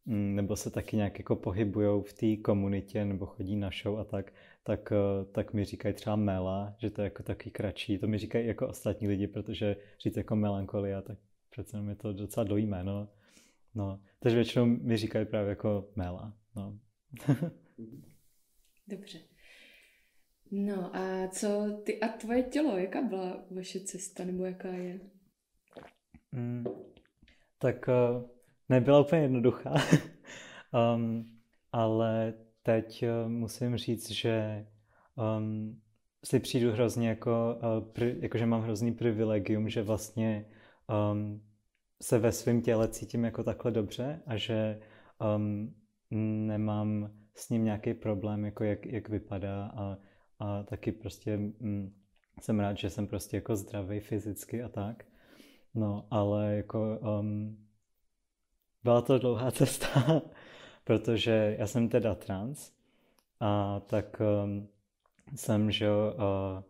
um, nebo se taky nějak jako pohybujou v té komunitě, nebo chodí na show a tak, tak, uh, tak mi říkají třeba Mela, že to je jako taky kratší. To mi říkají jako ostatní lidi, protože říct jako melancholia, tak přece je to docela dlouhý jméno. No, takže většinou mi říkají právě jako Mela. No. [LAUGHS] Dobře. No a co ty a tvoje tělo, jaká byla vaše cesta, nebo jaká je? Mm, tak uh, nebyla úplně jednoduchá, [LAUGHS] um, ale teď uh, musím říct, že um, si přijdu hrozně jako, uh, pri, jako, že mám hrozný privilegium, že vlastně um, se ve svém těle cítím jako takhle dobře a že um, nemám s ním nějaký problém, jako jak, jak vypadá a, a taky prostě um, jsem rád, že jsem prostě jako zdravý fyzicky a tak. No, ale jako um, byla to dlouhá [LAUGHS] cesta, protože já jsem teda trans a tak um, jsem, že uh,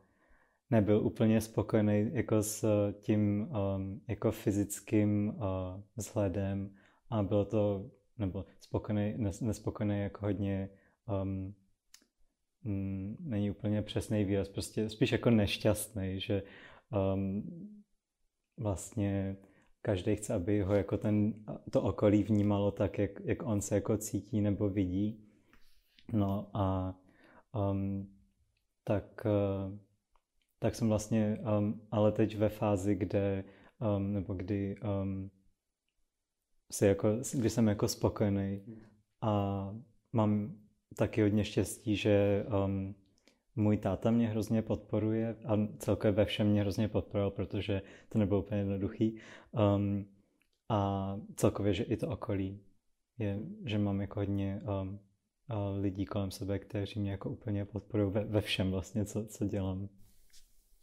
nebyl úplně spokojený jako s tím um, jako fyzickým uh, vzhledem a bylo to, nebo spokojený, nespokojený jako hodně um, není úplně přesný výraz, prostě spíš jako nešťastný, že um, vlastně každý chce, aby ho jako ten, to okolí vnímalo tak, jak, jak on se jako cítí nebo vidí. No a um, tak uh, tak jsem vlastně, um, ale teď ve fázi, kde, um, nebo kdy, um, si jako, kdy jsem jako spokojený a mám taky hodně štěstí, že um, můj táta mě hrozně podporuje a celkově ve všem mě hrozně podporoval, protože to nebylo úplně jednoduchý. Um, a celkově, že i to okolí je, že mám jako hodně um, lidí kolem sebe, kteří mě jako úplně podporují ve, ve všem vlastně, co, co dělám.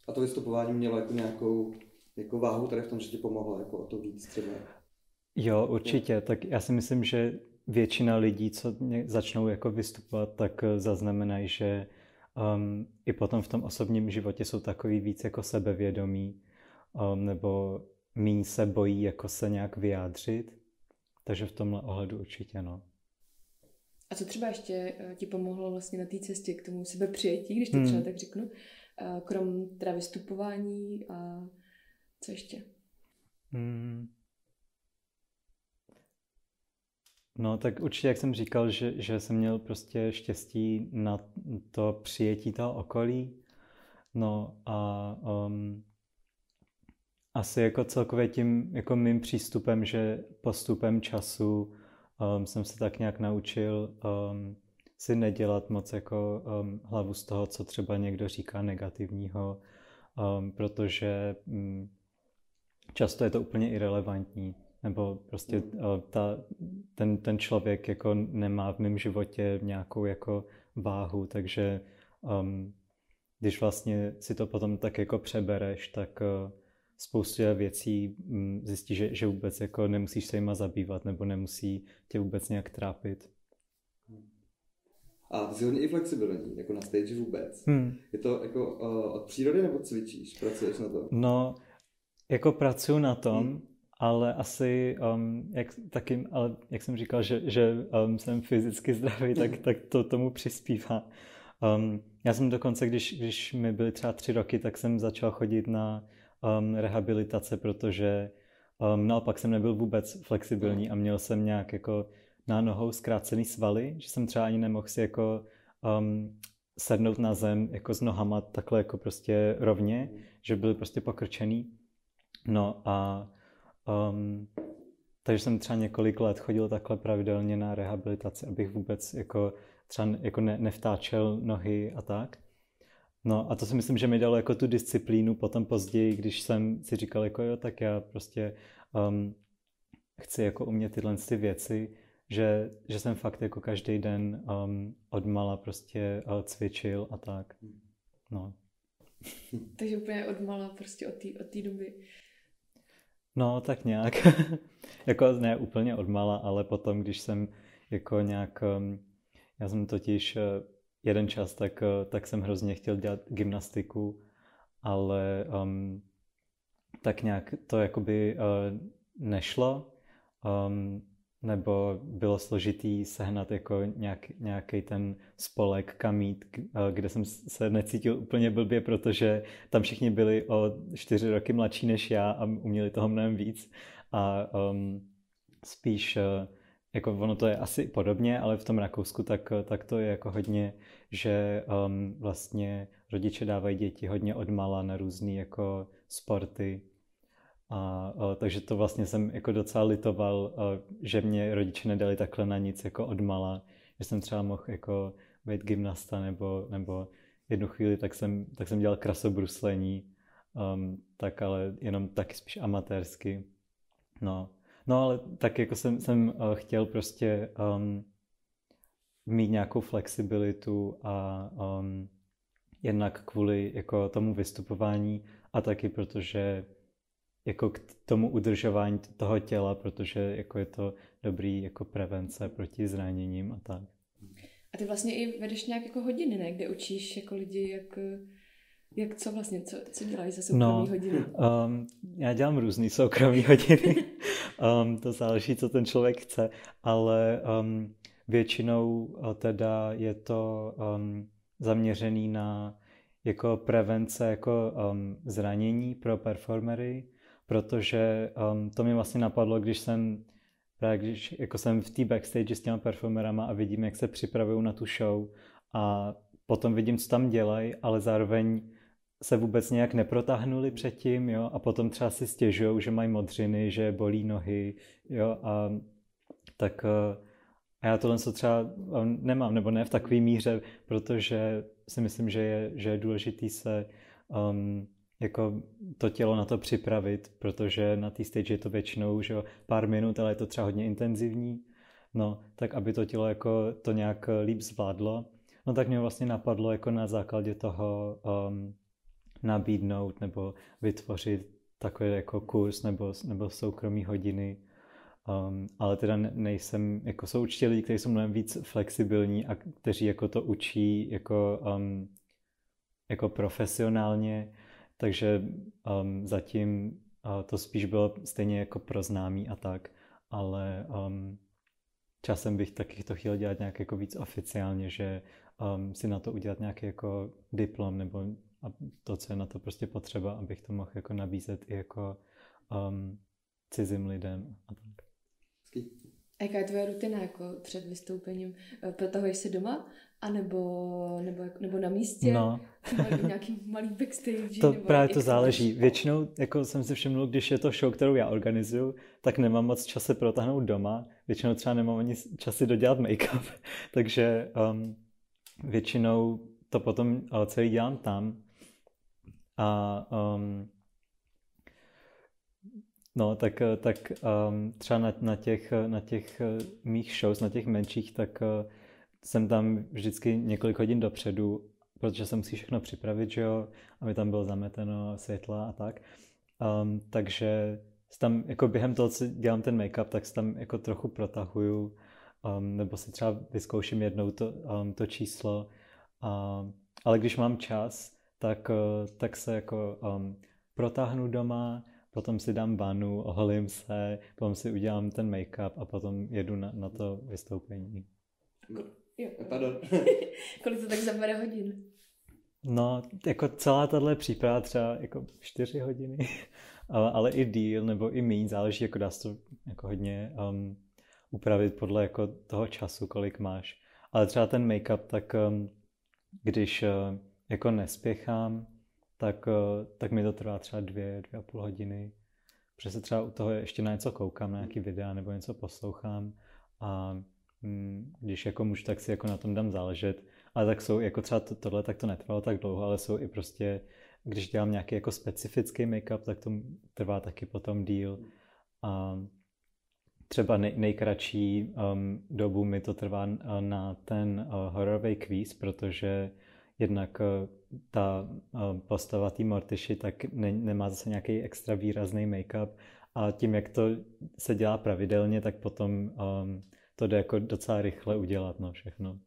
A to vystupování mělo jako nějakou jako váhu tady v tom, že ti pomohlo jako o to víc třeba? Jo, určitě. Tak já si myslím, že většina lidí, co začnou jako vystupovat, tak eh, zaznamenají, že um, i potom v tom osobním životě jsou takový víc jako sebevědomí um, nebo míň se bojí jako se nějak vyjádřit. Takže v tomhle ohledu určitě no. A co třeba ještě eh, ti pomohlo vlastně na té cestě k tomu sebepřijetí, když to hmm. třeba tak řeknu? krom teda vystupování a co ještě? Hmm. No tak určitě, jak jsem říkal, že, že jsem měl prostě štěstí na to přijetí toho okolí. No a um, asi jako celkově tím jako mým přístupem, že postupem času um, jsem se tak nějak naučil um, si nedělat moc jako um, hlavu z toho, co třeba někdo říká negativního, um, protože um, často je to úplně irrelevantní. Nebo prostě uh, ta, ten, ten člověk jako nemá v mém životě nějakou jako váhu, takže um, když vlastně si to potom tak jako přebereš, tak uh, spoustu věcí um, zjistíš, že, že vůbec jako nemusíš se jima zabývat nebo nemusí tě vůbec nějak trápit. A ty jsi hodně i flexibilní, jako na stage vůbec. Hmm. Je to jako uh, od přírody nebo cvičíš, pracuješ na tom? No, jako pracuji na tom, hmm. Ale asi, um, jak, taky, ale jak jsem říkal, že, že um, jsem fyzicky zdravý, tak, tak to tomu přispívá. Um, já jsem dokonce, když, když mi byly třeba tři roky, tak jsem začal chodit na um, rehabilitace, protože um, naopak jsem nebyl vůbec flexibilní a měl jsem nějak jako na nohou zkrácený svaly, že jsem třeba ani nemohl si jako um, sednout na zem jako s nohama takhle jako prostě rovně, že byly prostě pokrčený. No a um, takže jsem třeba několik let chodil takhle pravidelně na rehabilitaci, abych vůbec jako třeba jako ne, nevtáčel nohy a tak. No a to si myslím, že mi dalo jako tu disciplínu potom později, když jsem si říkal jako jo, tak já prostě um, chci jako umět tyhle ty věci, že, že jsem fakt jako každý den um, odmala prostě uh, cvičil a tak. No. Takže úplně odmala prostě od té od doby. No, tak nějak. [LAUGHS] jako ne úplně odmala, ale potom, když jsem jako nějak, já jsem totiž uh, jeden čas, tak, uh, tak jsem hrozně chtěl dělat gymnastiku, ale um, tak nějak to jakoby uh, nešlo. Um, nebo bylo složitý sehnat jako nějak, nějaký ten spolek, kam jít, kde jsem se necítil úplně blbě, protože tam všichni byli o čtyři roky mladší než já a uměli toho mnohem víc. A um, spíš, uh, jako ono to je asi podobně, ale v tom Rakousku tak, tak to je jako hodně, že um, vlastně rodiče dávají děti hodně odmala na různé jako sporty, a, a takže to vlastně jsem jako docela litoval, a, že mě rodiče nedali takhle na nic jako odmala, že jsem třeba mohl jako být gymnasta nebo, nebo jednu chvíli tak jsem, tak jsem dělal krasobruslení, um, tak ale jenom taky spíš amatérsky. No, no ale tak jako jsem, jsem uh, chtěl prostě um, mít nějakou flexibilitu a um, jednak kvůli jako tomu vystupování a taky protože jako k tomu udržování toho těla, protože jako je to dobrý jako prevence proti zraněním a tak. A ty vlastně i vedeš nějak jako hodiny, ne? Kde učíš jako lidi, jak, jak co vlastně, co, co dělají za soukromí no, hodiny? Um, já dělám různý soukromý hodiny. [LAUGHS] um, to záleží, co ten člověk chce, ale um, většinou uh, teda je to um, zaměřený na jako prevence jako um, zranění pro performery, protože um, to mi vlastně napadlo, když jsem právě když jako jsem v té backstage s těma performerama a vidím, jak se připravují na tu show a potom vidím, co tam dělají, ale zároveň se vůbec nějak neprotáhnuli předtím, jo, a potom třeba si stěžují, že mají modřiny, že bolí nohy, jo, a tak uh, a já tohle co třeba um, nemám, nebo ne v takové míře, protože si myslím, že je, že je důležitý se um, jako to tělo na to připravit, protože na té stage je to většinou že pár minut, ale je to třeba hodně intenzivní. No, tak aby to tělo jako to nějak líp zvládlo. No tak mě vlastně napadlo jako na základě toho um, nabídnout nebo vytvořit takový jako kurz nebo, nebo soukromí hodiny. Um, ale teda nejsem, jako jsou určitě lidi, kteří jsou mnohem víc flexibilní a kteří jako to učí jako, um, jako profesionálně takže um, zatím uh, to spíš bylo stejně jako pro známý a tak, ale um, časem bych taky to chtěl dělat nějak jako víc oficiálně, že um, si na to udělat nějaký jako diplom nebo to, co je na to prostě potřeba, abych to mohl jako nabízet i jako um, cizím lidem a tak. A jaká je tvoje rutina jako před vystoupením? Eh, protahuješ se doma? A nebo, nebo, nebo na místě? No. [LAUGHS] Nebo nějaký malý backstage? To nebo právě to záleží. Většinou, jako jsem si všiml, když je to show, kterou já organizuju, tak nemám moc čas se protáhnout doma. Většinou třeba nemám ani časy dodělat make-up. [LAUGHS] Takže um, většinou to potom celý dělám tam. A um, No, tak, eh, tak um, třeba na, na, těch, na těch eh, mých shows, na těch menších, tak uh, jsem tam vždycky několik hodin dopředu, protože se musí všechno připravit, že jo, aby tam bylo zameteno světla a tak. Um, takže tam jako během toho, co dělám ten make-up, tak se tam jako trochu protahuju, um, nebo si třeba vyzkouším jednou to, um, to číslo. Um, ale když mám čas, tak, uh, tak se jako um, protáhnu doma, potom si dám vanu, oholím se, potom si udělám ten make-up a potom jedu na, na to vystoupení. Jo. Pardon. [LAUGHS] Kolik to tak zabere hodin? No, jako celá tahle příprava třeba jako čtyři hodiny, [LAUGHS] ale, ale i díl nebo i méně, záleží, jako dá se to jako hodně um, upravit podle jako toho času, kolik máš. Ale třeba ten make-up, tak um, když uh, jako nespěchám, tak, uh, tak mi to trvá třeba dvě, dvě a půl hodiny. Protože se třeba u toho ještě na něco koukám, na nějaký videa nebo něco poslouchám a mm, když jako můžu, tak si jako na tom dám záležet. Ale tak jsou, jako třeba to, tohle, tak to netrvalo tak dlouho, ale jsou i prostě, když dělám nějaký jako specifický make-up, tak to trvá taky potom díl. A třeba nej, nejkratší um, dobu mi to trvá na ten uh, hororový kvíz, protože jednak uh, ta uh, postava té Mortiši tak ne, nemá zase nějaký extra výrazný make-up a tím, jak to se dělá pravidelně, tak potom um, to jde jako docela rychle udělat, no všechno.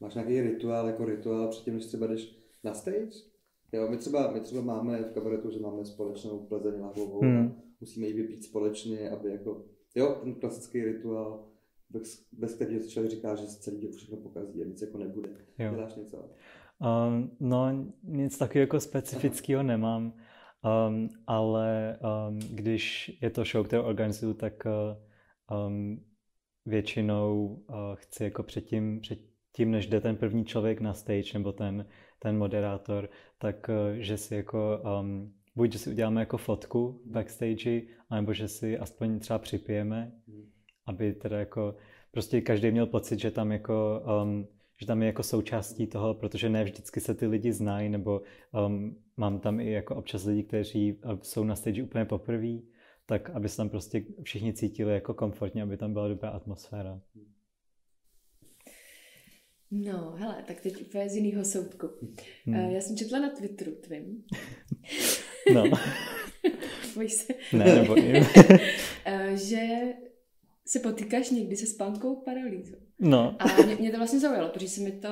Máš nějaký rituál, jako rituál předtím, než třeba jdeš na stage? Jo, my třeba, my třeba máme v kabaretu, že máme společnou plezeň hlavovou hmm. a musíme ji vypít společně, aby jako, jo, ten klasický rituál, bez, bez kterého člověk říká, že celý den všechno pokazí a nic jako nebude. Jo. Děláš něco? Um, no, nic takového jako specifického nemám, um, ale um, když je to show, kterou organizuju, tak uh, um, většinou uh, chci jako předtím, předtím, než jde ten první člověk na stage nebo ten, ten moderátor, tak uh, že si jako um, buď, že si uděláme jako fotku backstage, anebo že si aspoň třeba připijeme, hmm. Aby teda jako prostě každý měl pocit, že tam jako um, že tam je jako součástí toho, protože ne vždycky se ty lidi znají, nebo um, mám tam i jako občas lidi, kteří jsou na stage úplně poprvé, tak aby se tam prostě všichni cítili jako komfortně, aby tam byla dobrá atmosféra. No, hele, tak teď úplně z jiného soudku. Hmm. Uh, já jsem četla na Twitteru tvým. no. [LAUGHS] Bojíš se? Ne, nebo uh, [LAUGHS] že se potýkáš někdy se spánkou paralýzou. No. A mě, mě to vlastně zaujalo, protože se mi to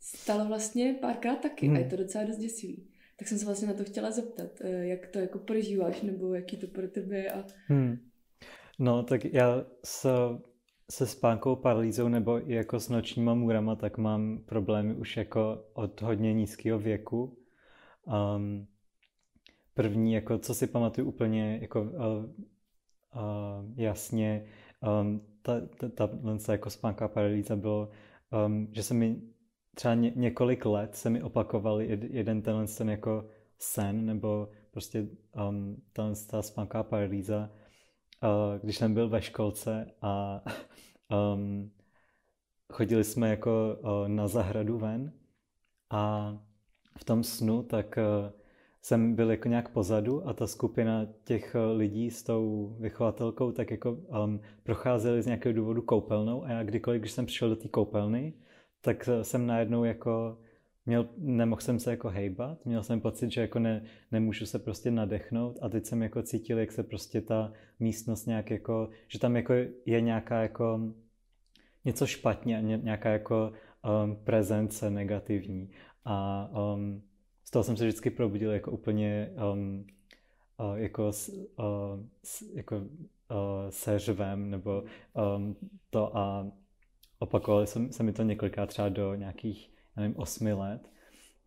stalo vlastně párkrát taky hmm. a je to docela dost děsivý. Tak jsem se vlastně na to chtěla zeptat, eh, jak to jako prožíváš, nebo jaký to pro tebe je. A... Hmm. No, tak já se, se spánkou paralýzou nebo i jako s nočníma můrama, tak mám problémy už jako od hodně nízkého věku. Um, první, jako co si pamatuju úplně jako uh, uh, jasně, um, ta, ta, ta, ta jako spánká paralýza bylo, um, že se mi třeba ně, několik let se mi opakoval jed, jeden tenhle ten jako sen, nebo prostě um, ta, ta spánká paralýza, uh, když jsem byl ve školce a [LAUGHS] um, chodili jsme jako uh, na zahradu ven a v tom snu tak uh, jsem byl jako nějak pozadu a ta skupina těch eh, lidí s tou vychovatelkou tak jako um, procházeli z nějakého důvodu koupelnou a já kdykoliv, když jsem přišel do té koupelny, tak eh, jsem najednou jako měl, nemohl jsem se jako hejbat, měl jsem pocit, že jako ne, nemůžu se prostě nadechnout a teď jsem jako cítil, jak se prostě ta místnost nějak jako, že tam jako je nějaká jako něco špatně, nějaká jako um, prezence negativní a um, z toho jsem se vždycky probudil jako úplně um, uh, jako, uh, jako uh, seřvem nebo um, to a opakovali jsem, se mi to několikrát třeba do nějakých, já nevím, osmi let.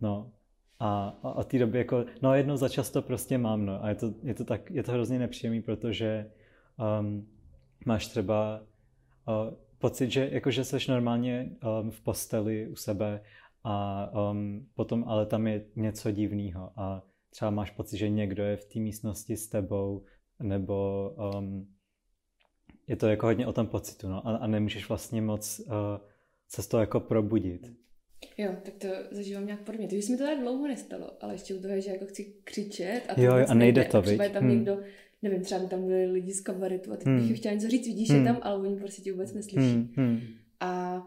No a, a od té doby jako, no jednou za čas to prostě mám, no a je to, je to tak, je to hrozně nepříjemný, protože um, máš třeba uh, pocit, že jakože seš normálně um, v posteli u sebe a um, potom ale tam je něco divného a třeba máš pocit, že někdo je v té místnosti s tebou nebo um, je to jako hodně o tom pocitu no? a, a nemůžeš vlastně moc uh, se z toho jako probudit. Jo, tak to zažívám nějak podobně. To se mi to tak dlouho nestalo, ale ještě u toho je, že jako chci křičet a, to jo, a nejde to, třeba je tam hmm. někdo, nevím, třeba tam byli lidi z kabaretu a teď hmm. bych chtěla něco říct, vidíš, hmm. je tam, ale oni prostě tě vůbec neslyší. Hmm. Hmm. A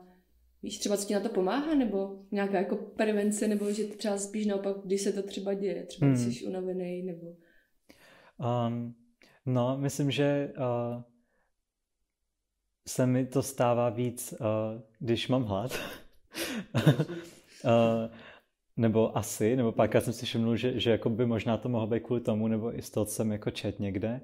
víš třeba, co ti na to pomáhá, nebo nějaká jako prevence, nebo že třeba spíš naopak, když se to třeba děje, třeba hmm. jsi unavený, nebo... Um, no, myslím, že uh, se mi to stává víc, uh, když mám hlad. uh, [LAUGHS] nebo asi, nebo párkrát jsem si všiml, že, že jako by možná to mohlo být kvůli tomu, nebo i z toho, co jsem jako čet někde.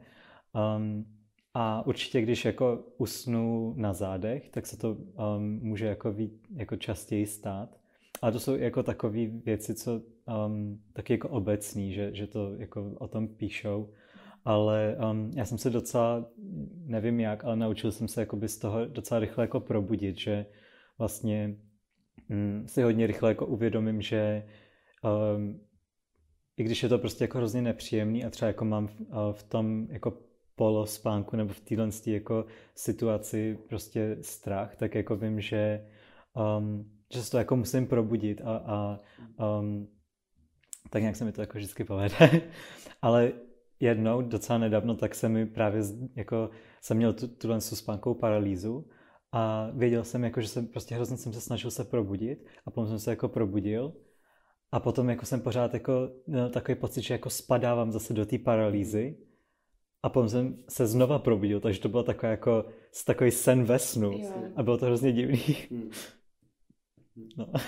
Um, a určitě, když jako usnu na zádech, tak se to um, může jako, ví, jako častěji stát. A to jsou jako takové věci, co um, taky jako obecný, že, že to jako o tom píšou. Ale um, já jsem se docela, nevím jak, ale naučil jsem se z toho docela rychle jako probudit, že vlastně um, si hodně rychle jako uvědomím, že um, i když je to prostě jako hrozně nepříjemný a třeba jako mám v, uh, v tom jako polospánku nebo v téhle jako situaci prostě strach, tak jako vím, že, um, že se to jako musím probudit a, a um, tak nějak se mi to jako vždycky povede. [LAUGHS] Ale jednou, docela nedávno, tak se mi právě jako jsem měl tu, spánkovou paralýzu a věděl jsem, jako, že jsem prostě hrozně jsem se snažil se probudit a potom jsem se jako probudil a potom jako jsem pořád jako měl takový pocit, že jako spadávám zase do té paralýzy a potom jsem se znova probudil, takže to bylo takový jako takový sen ve snu jo. a bylo to hrozně divný. Hmm. [LAUGHS] No. [LAUGHS]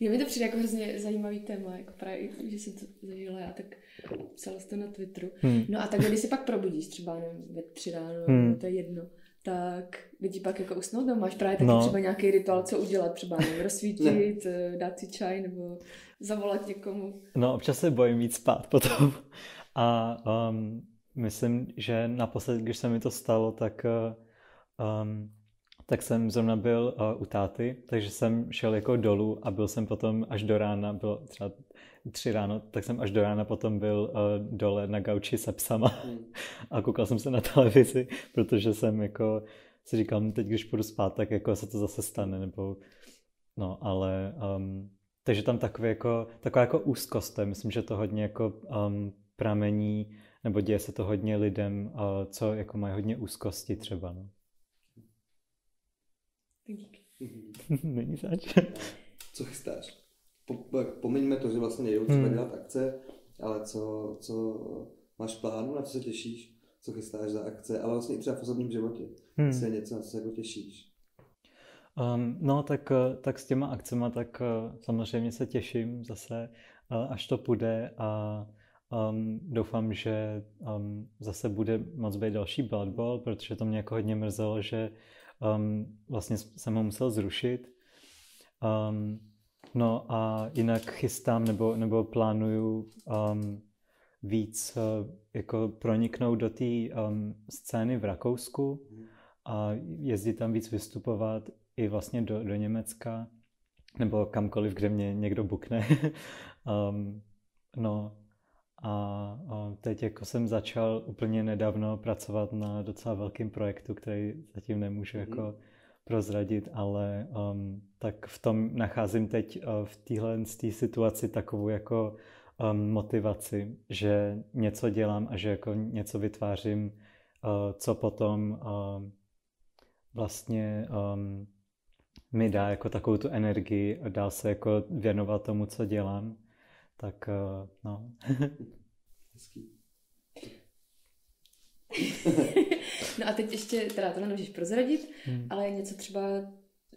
Je mi to přijde jako hrozně zajímavý téma, jako právě, že jsem to zažila já, tak psala to na Twitteru. Hmm. No a tak když se pak probudíš, třeba nevím, ve tři ráno, hmm. to je jedno, tak lidi pak jako usnout, no máš právě taky no. třeba nějaký rituál, co udělat, třeba nevím, rozsvítit, ne. dát si čaj nebo zavolat někomu. No občas se bojím víc spát potom. A um, myslím, že naposled, když se mi to stalo, tak, um, tak jsem zrovna byl uh, u táty, takže jsem šel jako dolů a byl jsem potom až do rána, bylo třeba tři ráno, tak jsem až do rána potom byl uh, dole na gauči se psama hmm. [LAUGHS] a koukal jsem se na televizi, protože jsem jako si říkal, no teď když půjdu spát, tak jako se to zase stane, nebo no, ale um, takže tam takové jako, taková jako úzkost, to je, myslím, že to hodně jako um, pramení, nebo děje se to hodně lidem, co jako mají hodně úzkosti třeba. No. [LAUGHS] Není zač. Co chystáš? Po, pomeňme to, že vlastně nejdou třeba hmm. dělat akce, ale co, co máš plánu, na co se těšíš, co chystáš za akce, ale vlastně i třeba v osobním životě. Hmm. Je něco, na co se jako těšíš. Um, no, tak, tak s těma akcema, tak uh, samozřejmě se těším zase, uh, až to půjde a Um, doufám, že um, zase bude moc být další Blood Bowl, protože to mě jako hodně mrzelo, že um, vlastně jsem ho musel zrušit. Um, no a jinak chystám nebo, nebo plánuju um, víc uh, jako proniknout do té um, scény v Rakousku a jezdit tam víc vystupovat i vlastně do, do Německa nebo kamkoliv, kde mě někdo bukne. um, [LAUGHS] no, a teď jako jsem začal úplně nedávno pracovat na docela velkým projektu, který zatím nemůžu jako mhm. prozradit, ale um, tak v tom nacházím teď uh, v téhle situaci takovou jako um, motivaci, že něco dělám a že jako něco vytvářím, uh, co potom uh, vlastně um, mi dá jako takovou tu energii a dá se jako věnovat tomu, co dělám tak uh, no. Hezký. [LAUGHS] no a teď ještě, teda to nemůžeš prozradit, hmm. ale něco třeba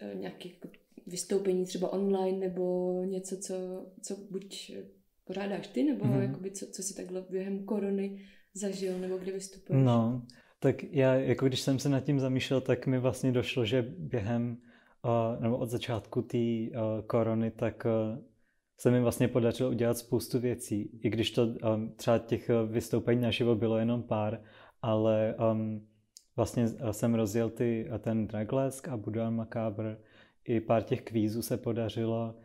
eh, nějaké jako vystoupení třeba online nebo něco, co, co buď pořádáš ty, nebo hmm. jakoby co, co si takhle během korony zažil, nebo kde vystupuješ? No, tak já, jako když jsem se nad tím zamýšlel, tak mi vlastně došlo, že během, uh, nebo od začátku té uh, korony, tak uh, se mi vlastně podařilo udělat spoustu věcí, i když to um, třeba těch uh, vystoupení naživo bylo jenom pár, ale um, vlastně jsem rozjel ty, ten Draglesk a Budan Macabre, i pár těch kvízů se podařilo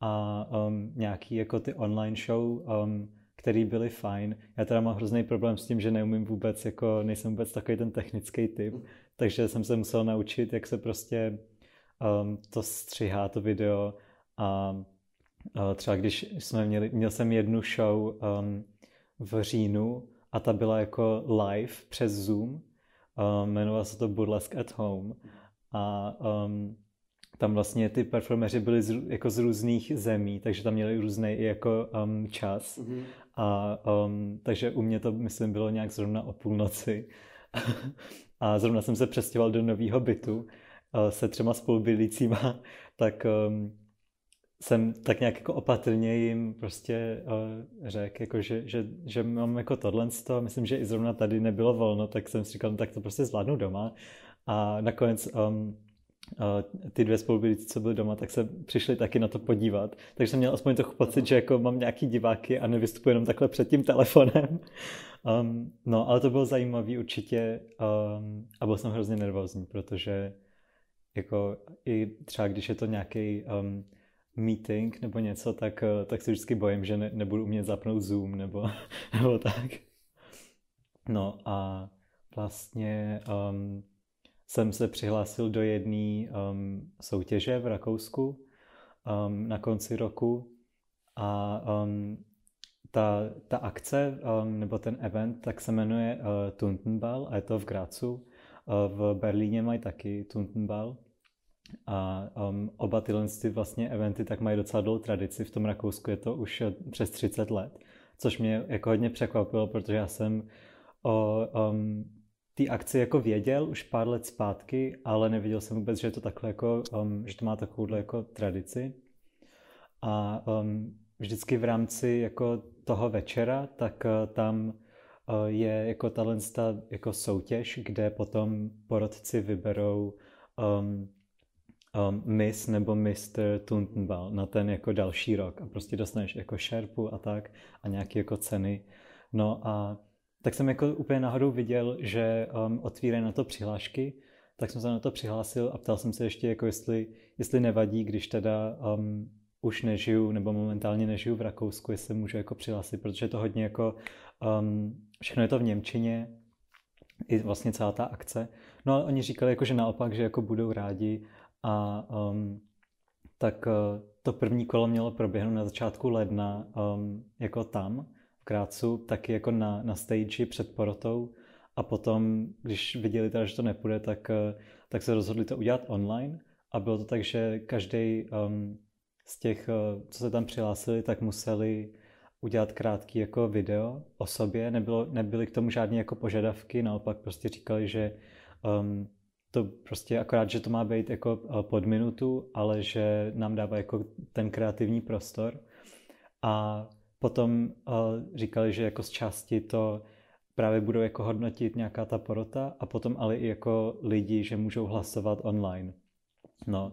a um, nějaký jako ty online show, um, který byly fajn. Já teda mám hrozný problém s tím, že neumím vůbec, jako nejsem vůbec takový ten technický typ, takže jsem se musel naučit, jak se prostě um, to střihá, to video a třeba když jsme měli, měl jsem jednu show um, v říjnu a ta byla jako live přes Zoom, um, jmenovala se to Burlesque at Home a um, tam vlastně ty performeři byli z, jako z různých zemí, takže tam měli různý jako um, čas. Mm-hmm. A um, takže u mě to, myslím, bylo nějak zrovna o půlnoci. [LAUGHS] a zrovna jsem se přestěhoval do nového bytu uh, se třema spolubydlícíma, [LAUGHS] tak um, jsem tak nějak jako opatrně jim prostě uh, řekl, jako že, že, že mám jako tohle a myslím, že i zrovna tady nebylo volno, tak jsem si říkal, no, tak to prostě zvládnu doma. A nakonec um, ty dvě spolubydlící, co byly doma, tak se přišli taky na to podívat. Takže jsem měl aspoň trochu pocit, že jako mám nějaký diváky a nevystupuji jenom takhle před tím telefonem. [LAUGHS] Um, no, ale to bylo zajímavé určitě um, a byl jsem hrozně nervózní, protože jako i třeba když je to nějaký um, meeting nebo něco, tak, tak si vždycky bojím, že ne, nebudu umět zapnout Zoom nebo, [LAUGHS] nebo tak. No a vlastně um, jsem se přihlásil do jedné um, soutěže v Rakousku um, na konci roku a um, ta, ta akce um, nebo ten event tak se jmenuje uh, Tuntenball a je to v Gracu. Uh, v Berlíně mají taky Tuntenball a um, oba tyhle ty vlastně eventy tak mají docela dlouhou tradici. V tom Rakousku je to už přes 30 let, což mě jako hodně překvapilo, protože já jsem o um, té akci jako věděl už pár let zpátky, ale nevěděl jsem vůbec, že je to takhle jako, um, že to má takovouhle jako tradici. A um, vždycky v rámci jako toho večera, tak uh, tam uh, je jako tahle jako soutěž, kde potom porodci vyberou um, um, Miss nebo Mr. Tuntenball na ten jako další rok a prostě dostaneš jako šerpu a tak a nějaké jako ceny. No a tak jsem jako úplně náhodou viděl, že um, otvírají na to přihlášky, tak jsem se na to přihlásil a ptal jsem se ještě, jako jestli, jestli nevadí, když teda um, už nežiju nebo momentálně nežiju v Rakousku, jestli můžu jako přihlásit, protože to hodně jako, um, všechno je to v Němčině, i vlastně celá ta akce. No ale oni říkali jako, že naopak, že jako budou rádi a um, tak uh, to první kolo mělo proběhnout na začátku ledna um, jako tam Krácu taky jako na, na stage před porotou. A potom, když viděli teda, že to nepůjde, tak, eh, tak se rozhodli to udělat online. A bylo to tak, že každý um, z těch, uh, co se tam přihlásili, tak museli udělat krátký jako video o sobě, Nebylo, nebyly k tomu žádné jako požadavky, naopak prostě říkali, že um, to prostě akorát, že to má být jako pod minutu, ale že nám dává jako ten kreativní prostor. A Potom uh, říkali, že jako z části to právě budou jako hodnotit nějaká ta porota a potom ale i jako lidi, že můžou hlasovat online. No,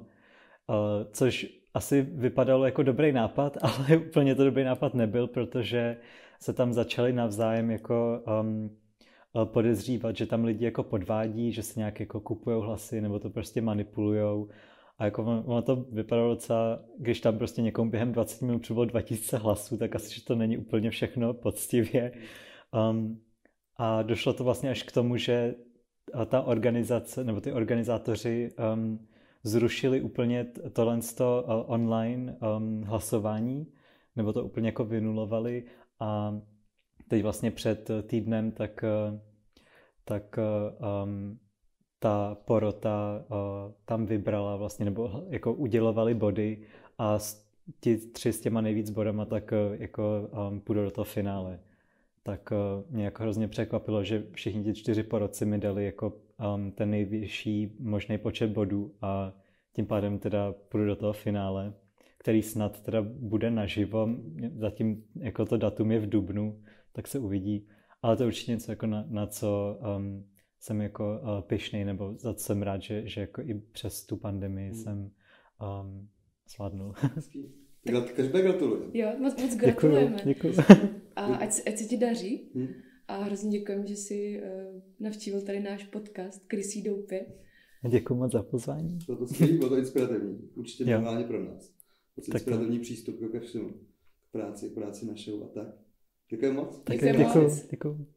uh, což asi vypadalo jako dobrý nápad, [LAUGHS] ale úplně to dobrý nápad nebyl, protože se tam začali navzájem jako um, podezřívat, že tam lidi jako podvádí, že se nějak jako kupují hlasy nebo to prostě manipulujou a jako ono to vypadalo docela, když tam prostě někomu během 20 minut přibylo 2000 hlasů, tak asi, že to není úplně všechno poctivě. Um, a došlo to vlastně až k tomu, že ta organizace, nebo ty organizátoři um, zrušili úplně tohle uh, online um, hlasování, nebo to úplně jako vynulovali a teď vlastně před týdnem tak, uh, tak um, ta porota uh, tam vybrala vlastně, nebo jako udělovali body a ti tři s těma nejvíc bodama tak jako um, půjdou do toho finále. Tak uh, mě jako hrozně překvapilo, že všichni ti čtyři poroci mi dali jako um, ten nejvyšší možný počet bodů a tím pádem teda půjdu do toho finále, který snad teda bude naživo, zatím jako to datum je v Dubnu, tak se uvidí. Ale to je určitě něco, jako na, na co um, jsem jako uh, pyšný, nebo za co jsem rád, že, že jako i přes tu pandemii hmm. jsem um, zvládnul. Každé gratuluju. Jo, moc, moc gratulujeme. Děkuju, děkuju. A ať, ať se ti daří. Hmm. A hrozně děkujeme, že jsi uh, navštívil tady náš podcast Krysí doupě. Děkuji moc za pozvání. To to skvělý, bylo to inspirativní. Určitě minimálně pro nás. To inspirativní přístup ke všemu. K práci, k práci našeho a tak. Děkuji moc. Děkuji. Děkuji.